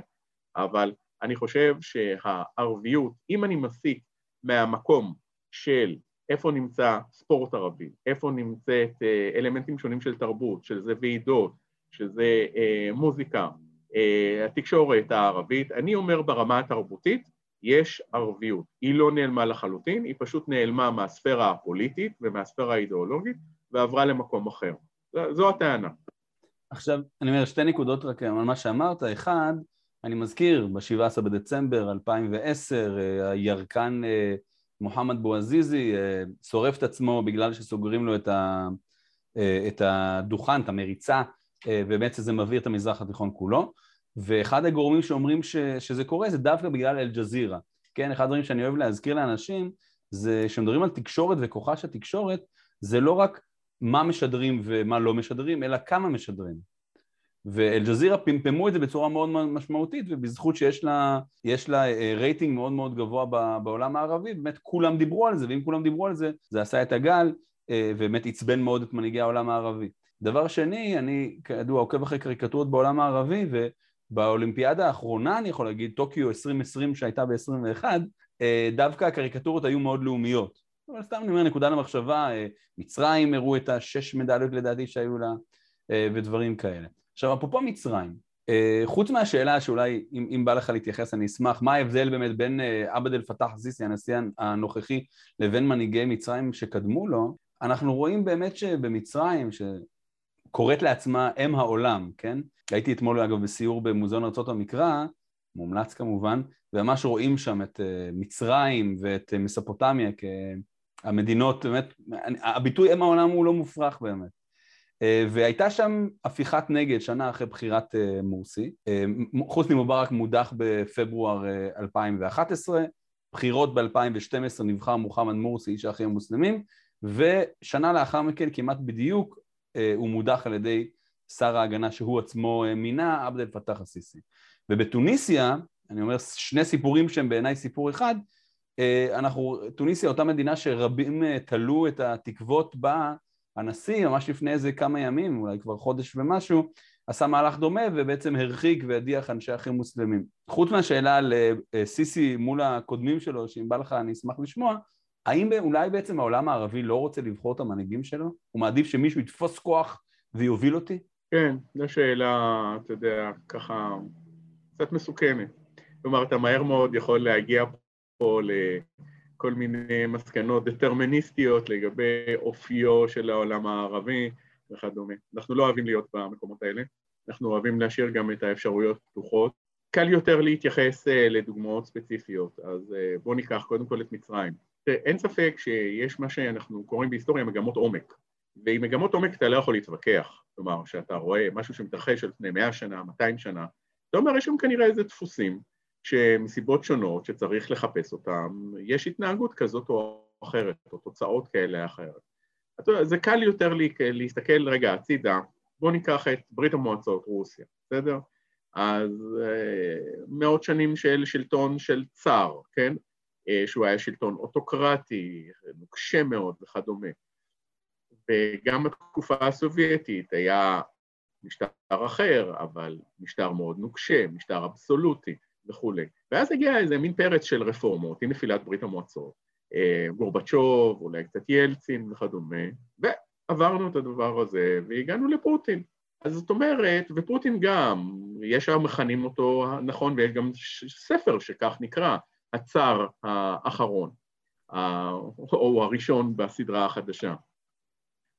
אבל אני חושב שהערביות, אם אני מסיק מהמקום של איפה נמצא ספורט ערבי, איפה נמצאת אה, אלמנטים שונים של תרבות, שזה ועידות, שזה אה, מוזיקה, אה, התקשורת הערבית, אני אומר ברמה התרבותית, יש ערביות. היא לא נעלמה לחלוטין, היא פשוט נעלמה מהספירה הפוליטית ומהספירה האידיאולוגית ועברה למקום אחר. זו הטענה. עכשיו, אני אומר שתי נקודות רק על מה שאמרת. אחד, אני מזכיר, ב-17 בדצמבר 2010, אה, הירקן אה, מוחמד בועזיזי אה, שורף את עצמו בגלל שסוגרים לו את, ה, את הדוכן, את המריצה, ובעצם זה מבעיר את המזרח התיכון כולו. ואחד הגורמים שאומרים ש, שזה קורה זה דווקא בגלל אל-ג'זירה. כן, אחד הדברים שאני אוהב להזכיר לאנשים זה כשמדברים על תקשורת וכוחה של תקשורת, זה לא רק מה משדרים ומה לא משדרים, אלא כמה משדרים. ואל-ג'זירה פמפמו את זה בצורה מאוד משמעותית ובזכות שיש לה, לה אה, רייטינג מאוד מאוד גבוה בעולם הערבי באמת כולם דיברו על זה ואם כולם דיברו על זה זה עשה את הגל אה, ובאמת עצבן מאוד את מנהיגי העולם הערבי. דבר שני, אני כידוע עוקב אחרי קריקטורות בעולם הערבי ובאולימפיאדה האחרונה אני יכול להגיד, טוקיו 2020 שהייתה ב-21 אה, דווקא הקריקטורות היו מאוד לאומיות. אבל סתם אני אומר נקודה למחשבה, מצרים הראו את השש מדליות לדעתי שהיו לה ודברים כאלה. עכשיו אפרופו מצרים, אה, חוץ מהשאלה שאולי אם, אם בא לך להתייחס אני אשמח, מה ההבדל באמת בין אה, עבד אל פתח סיסי הנשיא הנוכחי לבין מנהיגי מצרים שקדמו לו, אנחנו רואים באמת שבמצרים שקוראת לעצמה אם העולם, כן? הייתי אתמול אגב בסיור במוזיאון ארצות המקרא, מומלץ כמובן, וממש רואים שם את אה, מצרים ואת מספוטמיה כהמדינות, באמת, הביטוי אם העולם הוא לא מופרך באמת. אה, והייתה שם הפיכת נגד שנה אחרי בחירת אה, מורסי. אה, חוסני מובארק מודח בפברואר 2011, בחירות ב-2012 נבחר מוחמד מורסי, איש האחים המוסלמים, ושנה לאחר מכן כמעט בדיוק הוא מודח על ידי שר ההגנה שהוא עצמו מינה, עבד אל פתח א-סיסי. ובתוניסיה, אני אומר שני סיפורים שהם בעיניי סיפור אחד, אנחנו, תוניסיה אותה מדינה שרבים תלו את התקוות בה הנשיא, ממש לפני איזה כמה ימים, אולי כבר חודש ומשהו, עשה מהלך דומה ובעצם הרחיק והדיח אנשי אחים מוסלמים. חוץ מהשאלה על אה, סיסי מול הקודמים שלו, שאם בא לך אני אשמח לשמוע, האם אולי בעצם העולם הערבי לא רוצה לבחור את המנהיגים שלו? הוא מעדיף שמישהו יתפוס כוח ויוביל אותי? כן, זו שאלה, אתה יודע, ככה, קצת מסוכנת. כלומר, אתה מהר מאוד יכול להגיע פה לכל מיני מסקנות דטרמיניסטיות לגבי אופיו של העולם הערבי וכדומה. אנחנו לא אוהבים להיות במקומות האלה, אנחנו אוהבים להשאיר גם את האפשרויות פתוחות. קל יותר להתייחס אה, לדוגמאות ספציפיות, אז אה, בואו ניקח קודם כל את מצרים. אין ספק שיש מה שאנחנו קוראים בהיסטוריה מגמות עומק, ועם מגמות עומק אתה לא יכול להתווכח. כלומר, כשאתה רואה משהו שמתרחש על פני 100 שנה, 200 שנה, אתה אומר, יש שם כנראה איזה דפוסים שמסיבות שונות שצריך לחפש אותם, יש התנהגות כזאת או אחרת, או תוצאות כאלה או אחרת. זה קל יותר להסתכל רגע הצידה, בואו ניקח את ברית המועצות, רוסיה, בסדר? אז אה, מאות שנים של שלטון של צאר, כן? אה, שהוא היה שלטון אוטוקרטי, נוקשה מאוד וכדומה. וגם בתקופה הסובייטית היה משטר אחר, אבל משטר מאוד נוקשה, משטר אבסולוטי וכולי. ואז הגיע איזה מין פרץ של רפורמות עם נפילת ברית המועצות, אה, גורבצ'וב, אולי קצת ילצין וכדומה, ועברנו את הדבר הזה והגענו לפוטין. אז זאת אומרת, ופוטין גם, יש מכנים אותו נכון, ויש גם ספר שכך נקרא, הצאר האחרון, או הראשון בסדרה החדשה.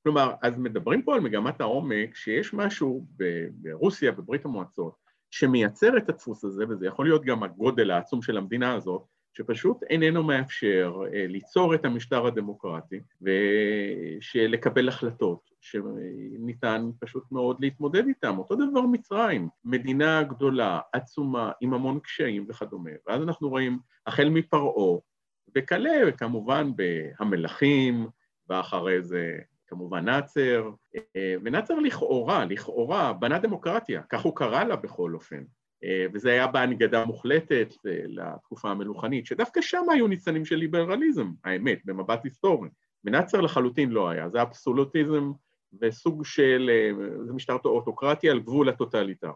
כלומר, אז מדברים פה על מגמת העומק, שיש משהו ברוסיה, בברית המועצות, שמייצר את הדפוס הזה, וזה יכול להיות גם הגודל העצום של המדינה הזאת, שפשוט איננו מאפשר אה, ליצור את המשטר הדמוקרטי ולקבל החלטות שניתן פשוט מאוד להתמודד איתן. אותו דבר מצרים, מדינה גדולה, עצומה, עם המון קשיים וכדומה. ואז אנחנו רואים, החל מפרעה, וכלה כמובן בהמלכים, ואחרי זה כמובן נאצר, אה, ונאצר לכאורה, לכאורה, בנה דמוקרטיה, כך הוא קרא לה בכל אופן. אה, וזה היה בהנגדה מוחלטת אה, לתקופה המלוכנית, שדווקא שם היו ניצנים של ליברליזם, האמת, במבט היסטורי. ונאצר לחלוטין לא היה, זה אבסולוטיזם וסוג של, זה משטר אוטוקרטי על גבול הטוטליטר.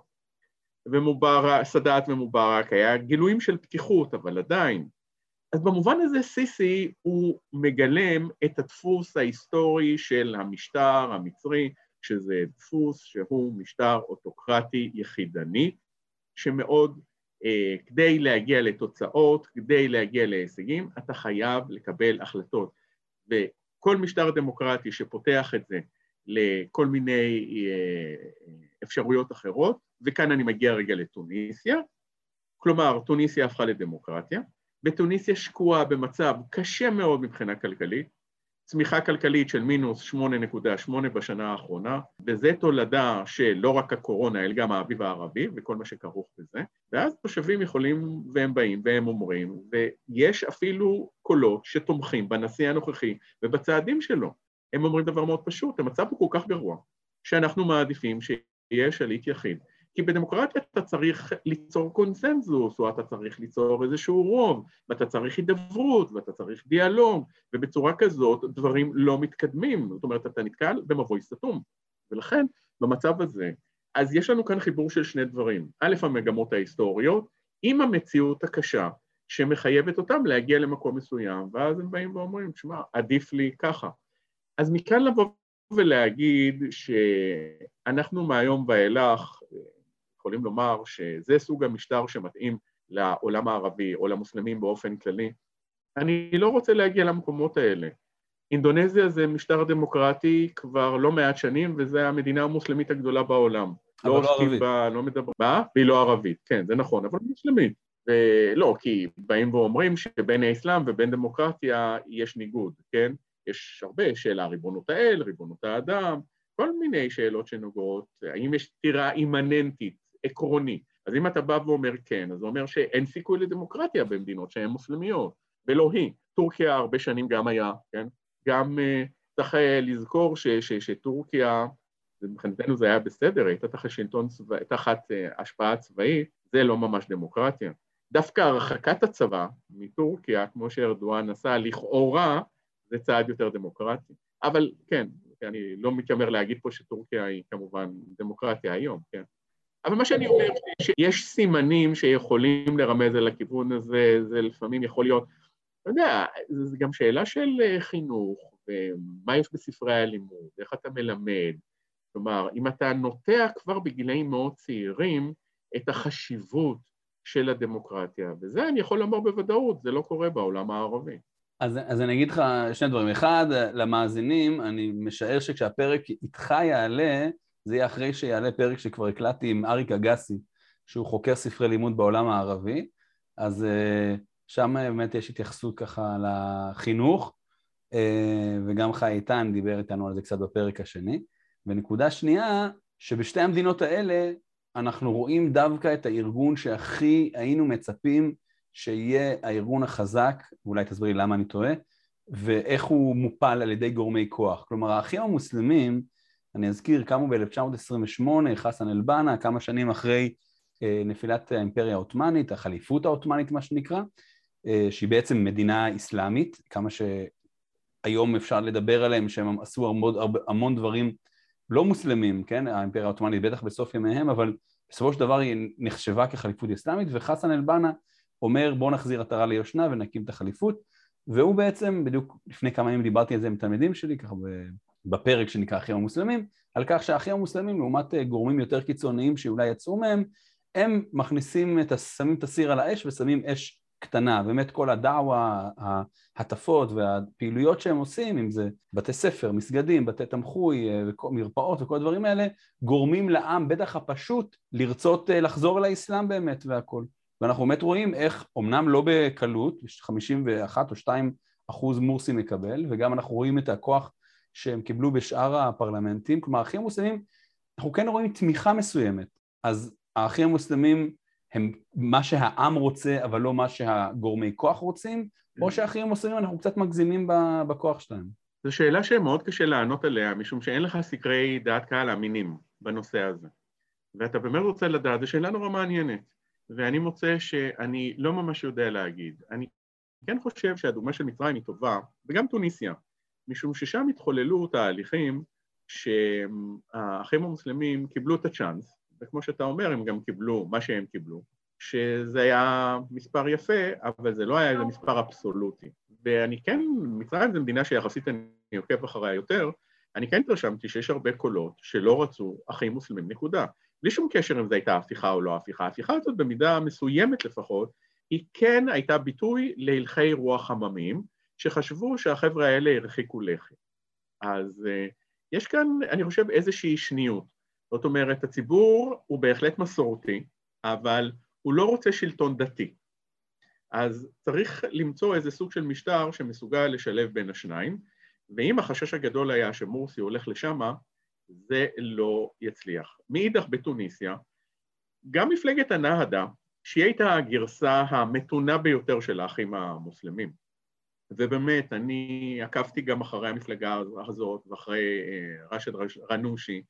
ומובארק, סאדאת ומובארק, היה גילויים של פתיחות, אבל עדיין, אז במובן הזה סיסי הוא מגלם את הדפוס ההיסטורי של המשטר המצרי, שזה דפוס שהוא משטר אוטוקרטי יחידני, שמאוד, אה, כדי להגיע לתוצאות, כדי להגיע להישגים, אתה חייב לקבל החלטות. וכל משטר דמוקרטי שפותח את זה לכל מיני אה, אפשרויות אחרות, וכאן אני מגיע רגע לטוניסיה, כלומר, טוניסיה הפכה לדמוקרטיה, בתוניסיה שקועה במצב קשה מאוד מבחינה כלכלית, צמיחה כלכלית של מינוס 8.8 בשנה האחרונה, וזה תולדה של לא רק הקורונה, אלא גם האביב הערבי וכל מה שכרוך בזה, ואז תושבים יכולים, והם באים והם אומרים, ויש אפילו קולות שתומכים בנשיא הנוכחי ובצעדים שלו. הם אומרים דבר מאוד פשוט, המצב הוא כל כך גרוע, שאנחנו מעדיפים שיהיה שליט יחיד. כי בדמוקרטיה אתה צריך ליצור קונסנזוס, או אתה צריך ליצור איזשהו רוב, ואתה צריך הידברות, ואתה צריך דיאלוג, ובצורה כזאת דברים לא מתקדמים, זאת אומרת, אתה נתקל במבוי סתום. ולכן, במצב הזה, אז יש לנו כאן חיבור של שני דברים. א', המגמות ההיסטוריות, עם המציאות הקשה, שמחייבת אותם להגיע למקום מסוים, ואז הם באים ואומרים, תשמע, עדיף לי ככה. אז מכאן לבוא ולהגיד שאנחנו מהיום ואילך, יכולים לומר שזה סוג המשטר שמתאים לעולם הערבי או למוסלמים באופן כללי. אני לא רוצה להגיע למקומות האלה. אינדונזיה זה משטר דמוקרטי כבר לא מעט שנים, וזו המדינה המוסלמית הגדולה בעולם. אבל לא, לא ערבית. בה, לא מדבר... מה? והיא לא ערבית, כן, זה נכון, אבל מוסלמית. ולא, כי באים ואומרים שבין האסלאם ובין דמוקרטיה יש ניגוד, כן? יש הרבה, שאלה ריבונות האל, ריבונות האדם, כל מיני שאלות שנוגעות, האם יש סתירה אימננטית עקרוני. אז אם אתה בא ואומר כן, אז זה אומר שאין סיכוי לדמוקרטיה במדינות שהן מוסלמיות, ולא היא. טורקיה הרבה שנים גם היה, כן? גם uh, צריך uh, לזכור ש, ש, שטורקיה, מבחינתנו זה היה בסדר, הייתה תחת שלטון צבאי, תחת uh, השפעה צבאית, זה לא ממש דמוקרטיה. דווקא הרחקת הצבא מטורקיה, כמו שארדואן עשה, לכאורה, זה צעד יותר דמוקרטי. אבל כן, אני לא מתיימר להגיד פה שטורקיה היא כמובן דמוקרטיה היום, כן? אבל מה שאני אומר, שיש סימנים שיכולים לרמז על הכיוון הזה, זה לפעמים יכול להיות, אתה יודע, זו גם שאלה של אה, חינוך, ומה יש בספרי הלימוד, איך אתה מלמד. כלומר, אם אתה נוטע כבר בגילאים מאוד צעירים את החשיבות של הדמוקרטיה, וזה אני יכול לומר בוודאות, זה לא קורה בעולם הערבי. אז, אז אני אגיד לך שני דברים. אחד, למאזינים, אני משער שכשהפרק איתך יעלה, זה יהיה אחרי שיעלה פרק שכבר הקלטתי עם אריק אגסי, שהוא חוקר ספרי לימוד בעולם הערבי, אז אה, שם באמת יש התייחסות ככה לחינוך, אה, וגם חי איתן דיבר איתנו על זה קצת בפרק השני. ונקודה שנייה, שבשתי המדינות האלה אנחנו רואים דווקא את הארגון שהכי היינו מצפים שיהיה הארגון החזק, ואולי תסביר לי למה אני טועה, ואיך הוא מופל על ידי גורמי כוח. כלומר, האחים המוסלמים, אני אזכיר, קמו ב-1928, חסן אל-בנה, כמה שנים אחרי אה, נפילת האימפריה העות'מאנית, החליפות העות'מאנית מה שנקרא, אה, שהיא בעצם מדינה אסלאמית, כמה שהיום אפשר לדבר עליהם שהם עשו המון, המון דברים לא מוסלמים, כן, האימפריה העות'מאנית בטח בסוף ימיהם, אבל בסופו של דבר היא נחשבה כחליפות אסלאמית, וחסן אל-בנה אומר בוא נחזיר עטרה ליושנה ונקים את החליפות, והוא בעצם, בדיוק לפני כמה ימים דיברתי על זה עם תלמידים שלי, ככה בפרק שנקרא אחים המוסלמים, על כך שהאחים המוסלמים לעומת אה, גורמים יותר קיצוניים שאולי יצאו מהם, הם מכניסים את, שמים את הסיר על האש ושמים אש קטנה, באמת כל הדעווה, ההטפות והפעילויות שהם עושים, אם זה בתי ספר, מסגדים, בתי תמחוי, אה, מרפאות וכל הדברים האלה, גורמים לעם, בטח הפשוט, לרצות אה, לחזור לאסלאם באמת והכל. ואנחנו באמת רואים איך, אמנם לא בקלות, 51 או 2 אחוז מורסי מקבל, וגם אנחנו רואים את הכוח שהם קיבלו בשאר הפרלמנטים, כלומר האחים המוסלמים, אנחנו כן רואים תמיכה מסוימת, אז האחים המוסלמים הם מה שהעם רוצה, אבל לא מה שהגורמי כוח רוצים, או mm. שהאחים המוסלמים אנחנו קצת מגזימים בכוח שלהם. זו שאלה שמאוד קשה לענות עליה, משום שאין לך סקרי דעת קהל אמינים בנושא הזה. ואתה באמת רוצה לדעת, זו שאלה נורא מעניינת. ואני מוצא שאני לא ממש יודע להגיד. אני כן חושב שהדוגמה של מצרים היא טובה, וגם טוניסיה, משום ששם התחוללו תהליכים שהאחים המוסלמים קיבלו את הצ'אנס, וכמו שאתה אומר, הם גם קיבלו מה שהם קיבלו, שזה היה מספר יפה, אבל זה לא היה איזה מספר אבסולוטי. ואני כן, מצרים זו מדינה שיחסית אני עוקב אחריה יותר, אני כן התרשמתי שיש הרבה קולות שלא רצו אחים מוסלמים, נקודה. בלי שום קשר אם זו הייתה הפיכה או לא הפיכה. ההפיכה הזאת במידה מסוימת לפחות, היא כן הייתה ביטוי להלכי רוח עממים, שחשבו שהחבר'ה האלה הרחיקו לכת. אז uh, יש כאן, אני חושב, איזושהי שניות. זאת אומרת, הציבור הוא בהחלט מסורתי, אבל הוא לא רוצה שלטון דתי. אז צריך למצוא איזה סוג של משטר שמסוגל לשלב בין השניים, ואם החשש הגדול היה שמורסי הולך לשמה, זה לא יצליח. מאידך בתוניסיה, גם מפלגת הנהדה, שהיא הייתה הגרסה המתונה ביותר של האחים המוסלמים, ובאמת, אני עקבתי גם אחרי המפלגה הזאת ואחרי אה, רשד רנושי,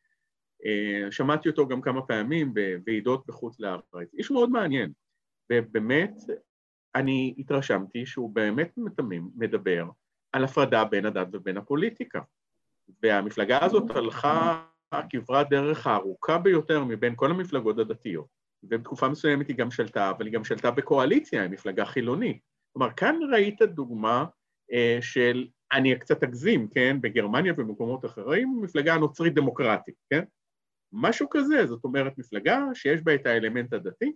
אה, שמעתי אותו גם כמה פעמים בוועידות בחוץ לארץ. איש מאוד מעניין, ובאמת, אני התרשמתי שהוא באמת מתמים, מדבר על הפרדה בין הדת ובין הפוליטיקה. והמפלגה הזאת הלכה כברת דרך הארוכה ביותר מבין כל המפלגות הדתיות. ובתקופה מסוימת היא גם שלטה, אבל היא גם שלטה בקואליציה עם מפלגה חילונית. כלומר, כאן ראית דוגמה אה, של, אני קצת אגזים, כן, בגרמניה ובמקומות אחרים, מפלגה נוצרית דמוקרטית, כן? משהו כזה, זאת אומרת, מפלגה שיש בה את האלמנט הדתי,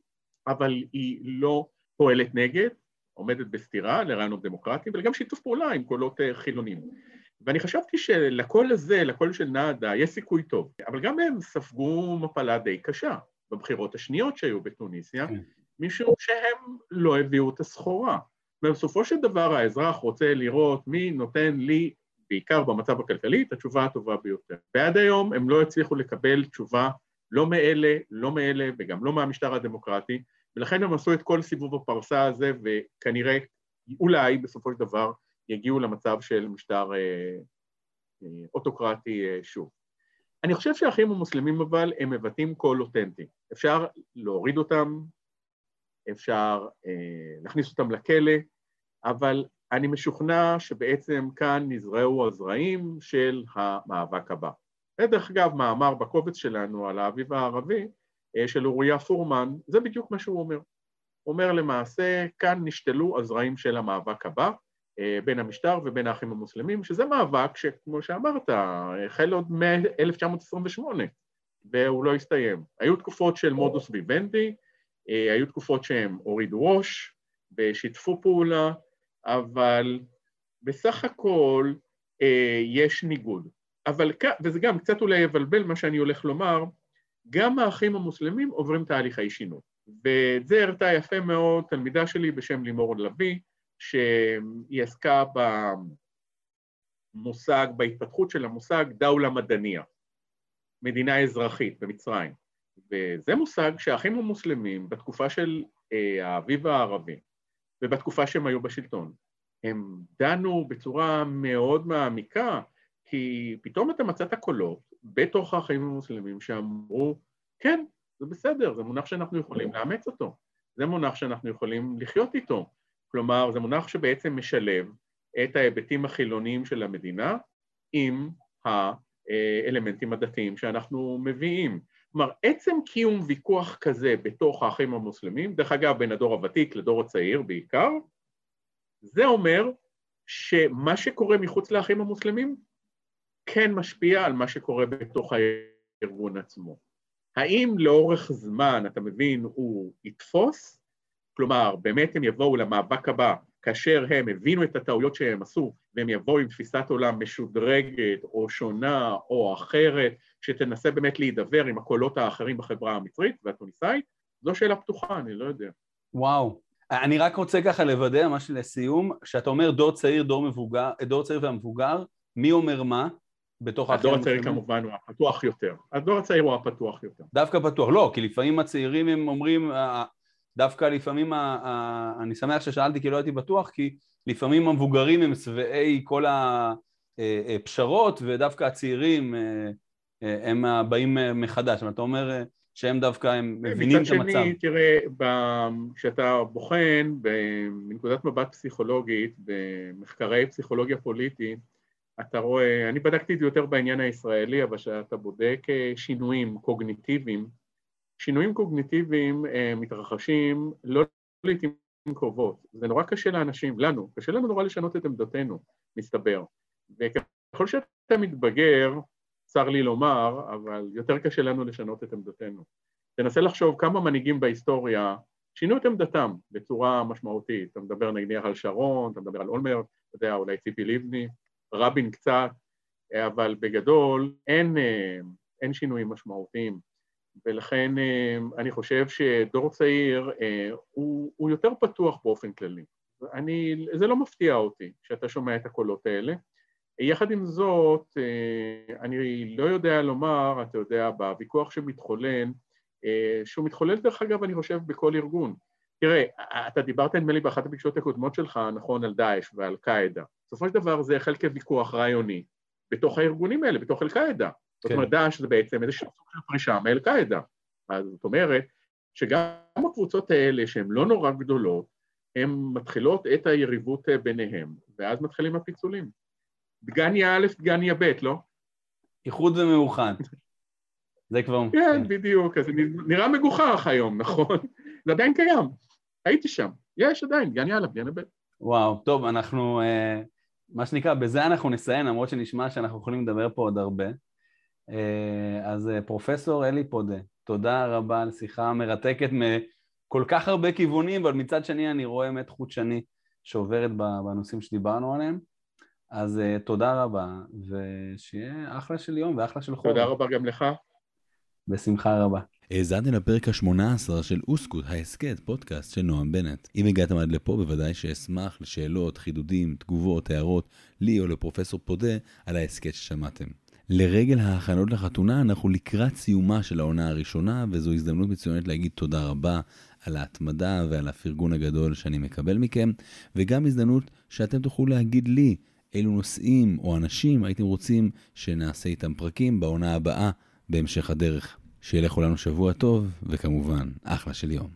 אבל היא לא פועלת נגד, עומדת בסתירה לרעיונות דמוקרטיים, וגם שיתוף פעולה עם קולות אה, חילונים. ואני חשבתי שלקול הזה, לקול של נאדה, יש סיכוי טוב, אבל גם הם ספגו מפלה די קשה בבחירות השניות שהיו בתוניסיה, כן. משום שהם לא הביאו את הסחורה. ובסופו של דבר האזרח רוצה לראות מי נותן לי, בעיקר במצב הכלכלי, את התשובה הטובה ביותר. ועד היום הם לא הצליחו לקבל תשובה לא מאלה, לא מאלה וגם לא מהמשטר הדמוקרטי, ולכן הם עשו את כל סיבוב הפרסה הזה, וכנראה, אולי בסופו של דבר, יגיעו למצב של משטר אה, אה, אוטוקרטי אה, שוב. אני חושב שהאחים המוסלמים אבל הם מבטאים קול אותנטי. אפשר להוריד אותם, אפשר אה, להכניס אותם לכלא, אבל אני משוכנע שבעצם כאן נזרעו הזרעים של המאבק הבא. ודרך אגב, מאמר בקובץ שלנו על האביב הערבי אה, של אוריה פורמן, זה בדיוק מה שהוא אומר. הוא אומר למעשה, כאן נשתלו הזרעים של המאבק הבא, אה, בין המשטר ובין האחים המוסלמים, שזה מאבק שכמו שאמרת, החל עוד מ-1928 והוא לא הסתיים. היו תקופות של מודוס ויבנדי, אה, היו תקופות שהם הורידו ראש ושיתפו פעולה, אבל בסך הכל אה, יש ניגוד. אבל, וזה גם קצת אולי יבלבל מה שאני הולך לומר, גם האחים המוסלמים עוברים תהליכי שינוי. ואת זה הראתה יפה מאוד תלמידה שלי בשם לימור לביא, שהיא עסקה במושג, בהתפתחות של המושג דאולה מדניה, מדינה אזרחית במצרים. וזה מושג שהאחים המוסלמים בתקופה של אה, האביב הערבי ובתקופה שהם היו בשלטון, הם דנו בצורה מאוד מעמיקה, כי פתאום אתה מצאת קולות בתוך האחים המוסלמים שאמרו, כן, זה בסדר, זה מונח שאנחנו יכולים לאמץ אותו, זה מונח שאנחנו יכולים לחיות איתו. כלומר, זה מונח שבעצם משלב את ההיבטים החילוניים של המדינה עם האלמנטים הדתיים שאנחנו מביאים. כלומר, עצם קיום ויכוח כזה בתוך האחים המוסלמים, דרך אגב, בין הדור הוותיק לדור הצעיר בעיקר, זה אומר שמה שקורה מחוץ לאחים המוסלמים כן משפיע על מה שקורה בתוך הארגון עצמו. האם לאורך זמן, אתה מבין, הוא יתפוס? כלומר, באמת הם יבואו למאבק הבא כאשר הם הבינו את הטעויות שהם עשו, והם יבואו עם תפיסת עולם משודרגת או שונה או אחרת, שתנסה באמת להידבר עם הקולות האחרים בחברה המצרית והטוניסאית, זו שאלה פתוחה, אני לא יודע. וואו. אני רק רוצה ככה לוודא, ממש לסיום, שאתה אומר דור צעיר, דור מבוגר, דור צעיר והמבוגר, מי אומר מה? בתוך הדור הצעיר כמובן הוא הפתוח יותר. הדור הצעיר הוא הפתוח יותר. דווקא פתוח, לא, כי לפעמים הצעירים הם אומרים, דווקא לפעמים, אני שמח ששאלתי כי לא הייתי בטוח, כי לפעמים המבוגרים הם שבעי כל הפשרות, ודווקא הצעירים הם באים מחדש. אתה אומר שהם דווקא, הם מבינים את המצב. מצד שני, תראה, כשאתה בוחן מנקודת מבט פסיכולוגית, במחקרי פסיכולוגיה פוליטית, אתה רואה, אני בדקתי את זה יותר בעניין הישראלי, אבל כשאתה בודק שינויים קוגניטיביים, שינויים קוגניטיביים אה, מתרחשים לא לעיתים קרובות. זה נורא קשה לאנשים, לנו, קשה לנו נורא לשנות את עמדותינו, מסתבר. וככל שאתה מתבגר, צר לי לומר, אבל יותר קשה לנו לשנות את עמדותינו. תנסה לחשוב כמה מנהיגים בהיסטוריה שינו את עמדתם בצורה משמעותית. אתה מדבר נניח על שרון, אתה מדבר על אולמרט, אתה יודע, אולי ציפי לבני, רבין קצת, אבל בגדול אין, אה, אין שינויים משמעותיים. ולכן אה, אני חושב שדור צעיר אה, הוא, הוא יותר פתוח באופן כללי. אני, זה לא מפתיע אותי שאתה שומע את הקולות האלה. יחד עם זאת, אה, אני לא יודע לומר, אתה יודע, בוויכוח שמתחולל, שהוא מתחולל דרך אגב, אני חושב, בכל ארגון. תראה, אתה דיברת נדמה לי באחת הפגישות הקודמות שלך, נכון, על דאעש ועל קאעידה. בסופו של דבר זה החל כוויכוח רעיוני בתוך הארגונים האלה, בתוך אל-קאעידה. זאת אומרת, כן. דאעש זה בעצם איזשהו סוג של פרישה מאל-קאעידה. אז זאת אומרת שגם הקבוצות האלה, שהן לא נורא גדולות, הן מתחילות את היריבות אה, ביניהם, ואז מתחילים הפיצולים. דגניה א', דגניה ב', לא? איחוד ומאוחד. זה כבר... כן, כן, בדיוק, אז נראה מגוחך היום, נכון? זה עדיין קיים, הייתי שם, יש עדיין, דגניה א', דגניה ב'. וואו, טוב, אנחנו, אה, מה שנקרא, בזה אנחנו נסיים, למרות שנשמע שאנחנו יכולים לדבר פה עוד הרבה. אה, אז אה, פרופסור אלי פודה, תודה רבה על שיחה מרתקת מכל כך הרבה כיוונים, אבל מצד שני אני רואה אמת חוט שני שעוברת בנושאים שדיברנו עליהם. אז אה, תודה רבה, ושיהיה אחלה של יום ואחלה של חורף. תודה רבה גם לך. בשמחה רבה. האזנתם לפרק ה-18 של אוסקוט, ההסכת, פודקאסט של נועם בנט. אם הגעתם עד לפה, בוודאי שאשמח לשאלות, חידודים, תגובות, הערות, לי או לפרופסור פודה על ההסכת ששמעתם. לרגל ההכנות לחתונה, אנחנו לקראת סיומה של העונה הראשונה, וזו הזדמנות מצוינת להגיד תודה רבה על ההתמדה ועל הפרגון הגדול שאני מקבל מכם, וגם הזדמנות שאתם תוכלו להגיד לי אילו נושאים או אנשים הייתם רוצים שנעשה איתם פרקים בעונה הבאה בהמשך הדרך. שיהיה לכולנו שבוע טוב, וכמובן, אחלה של יום.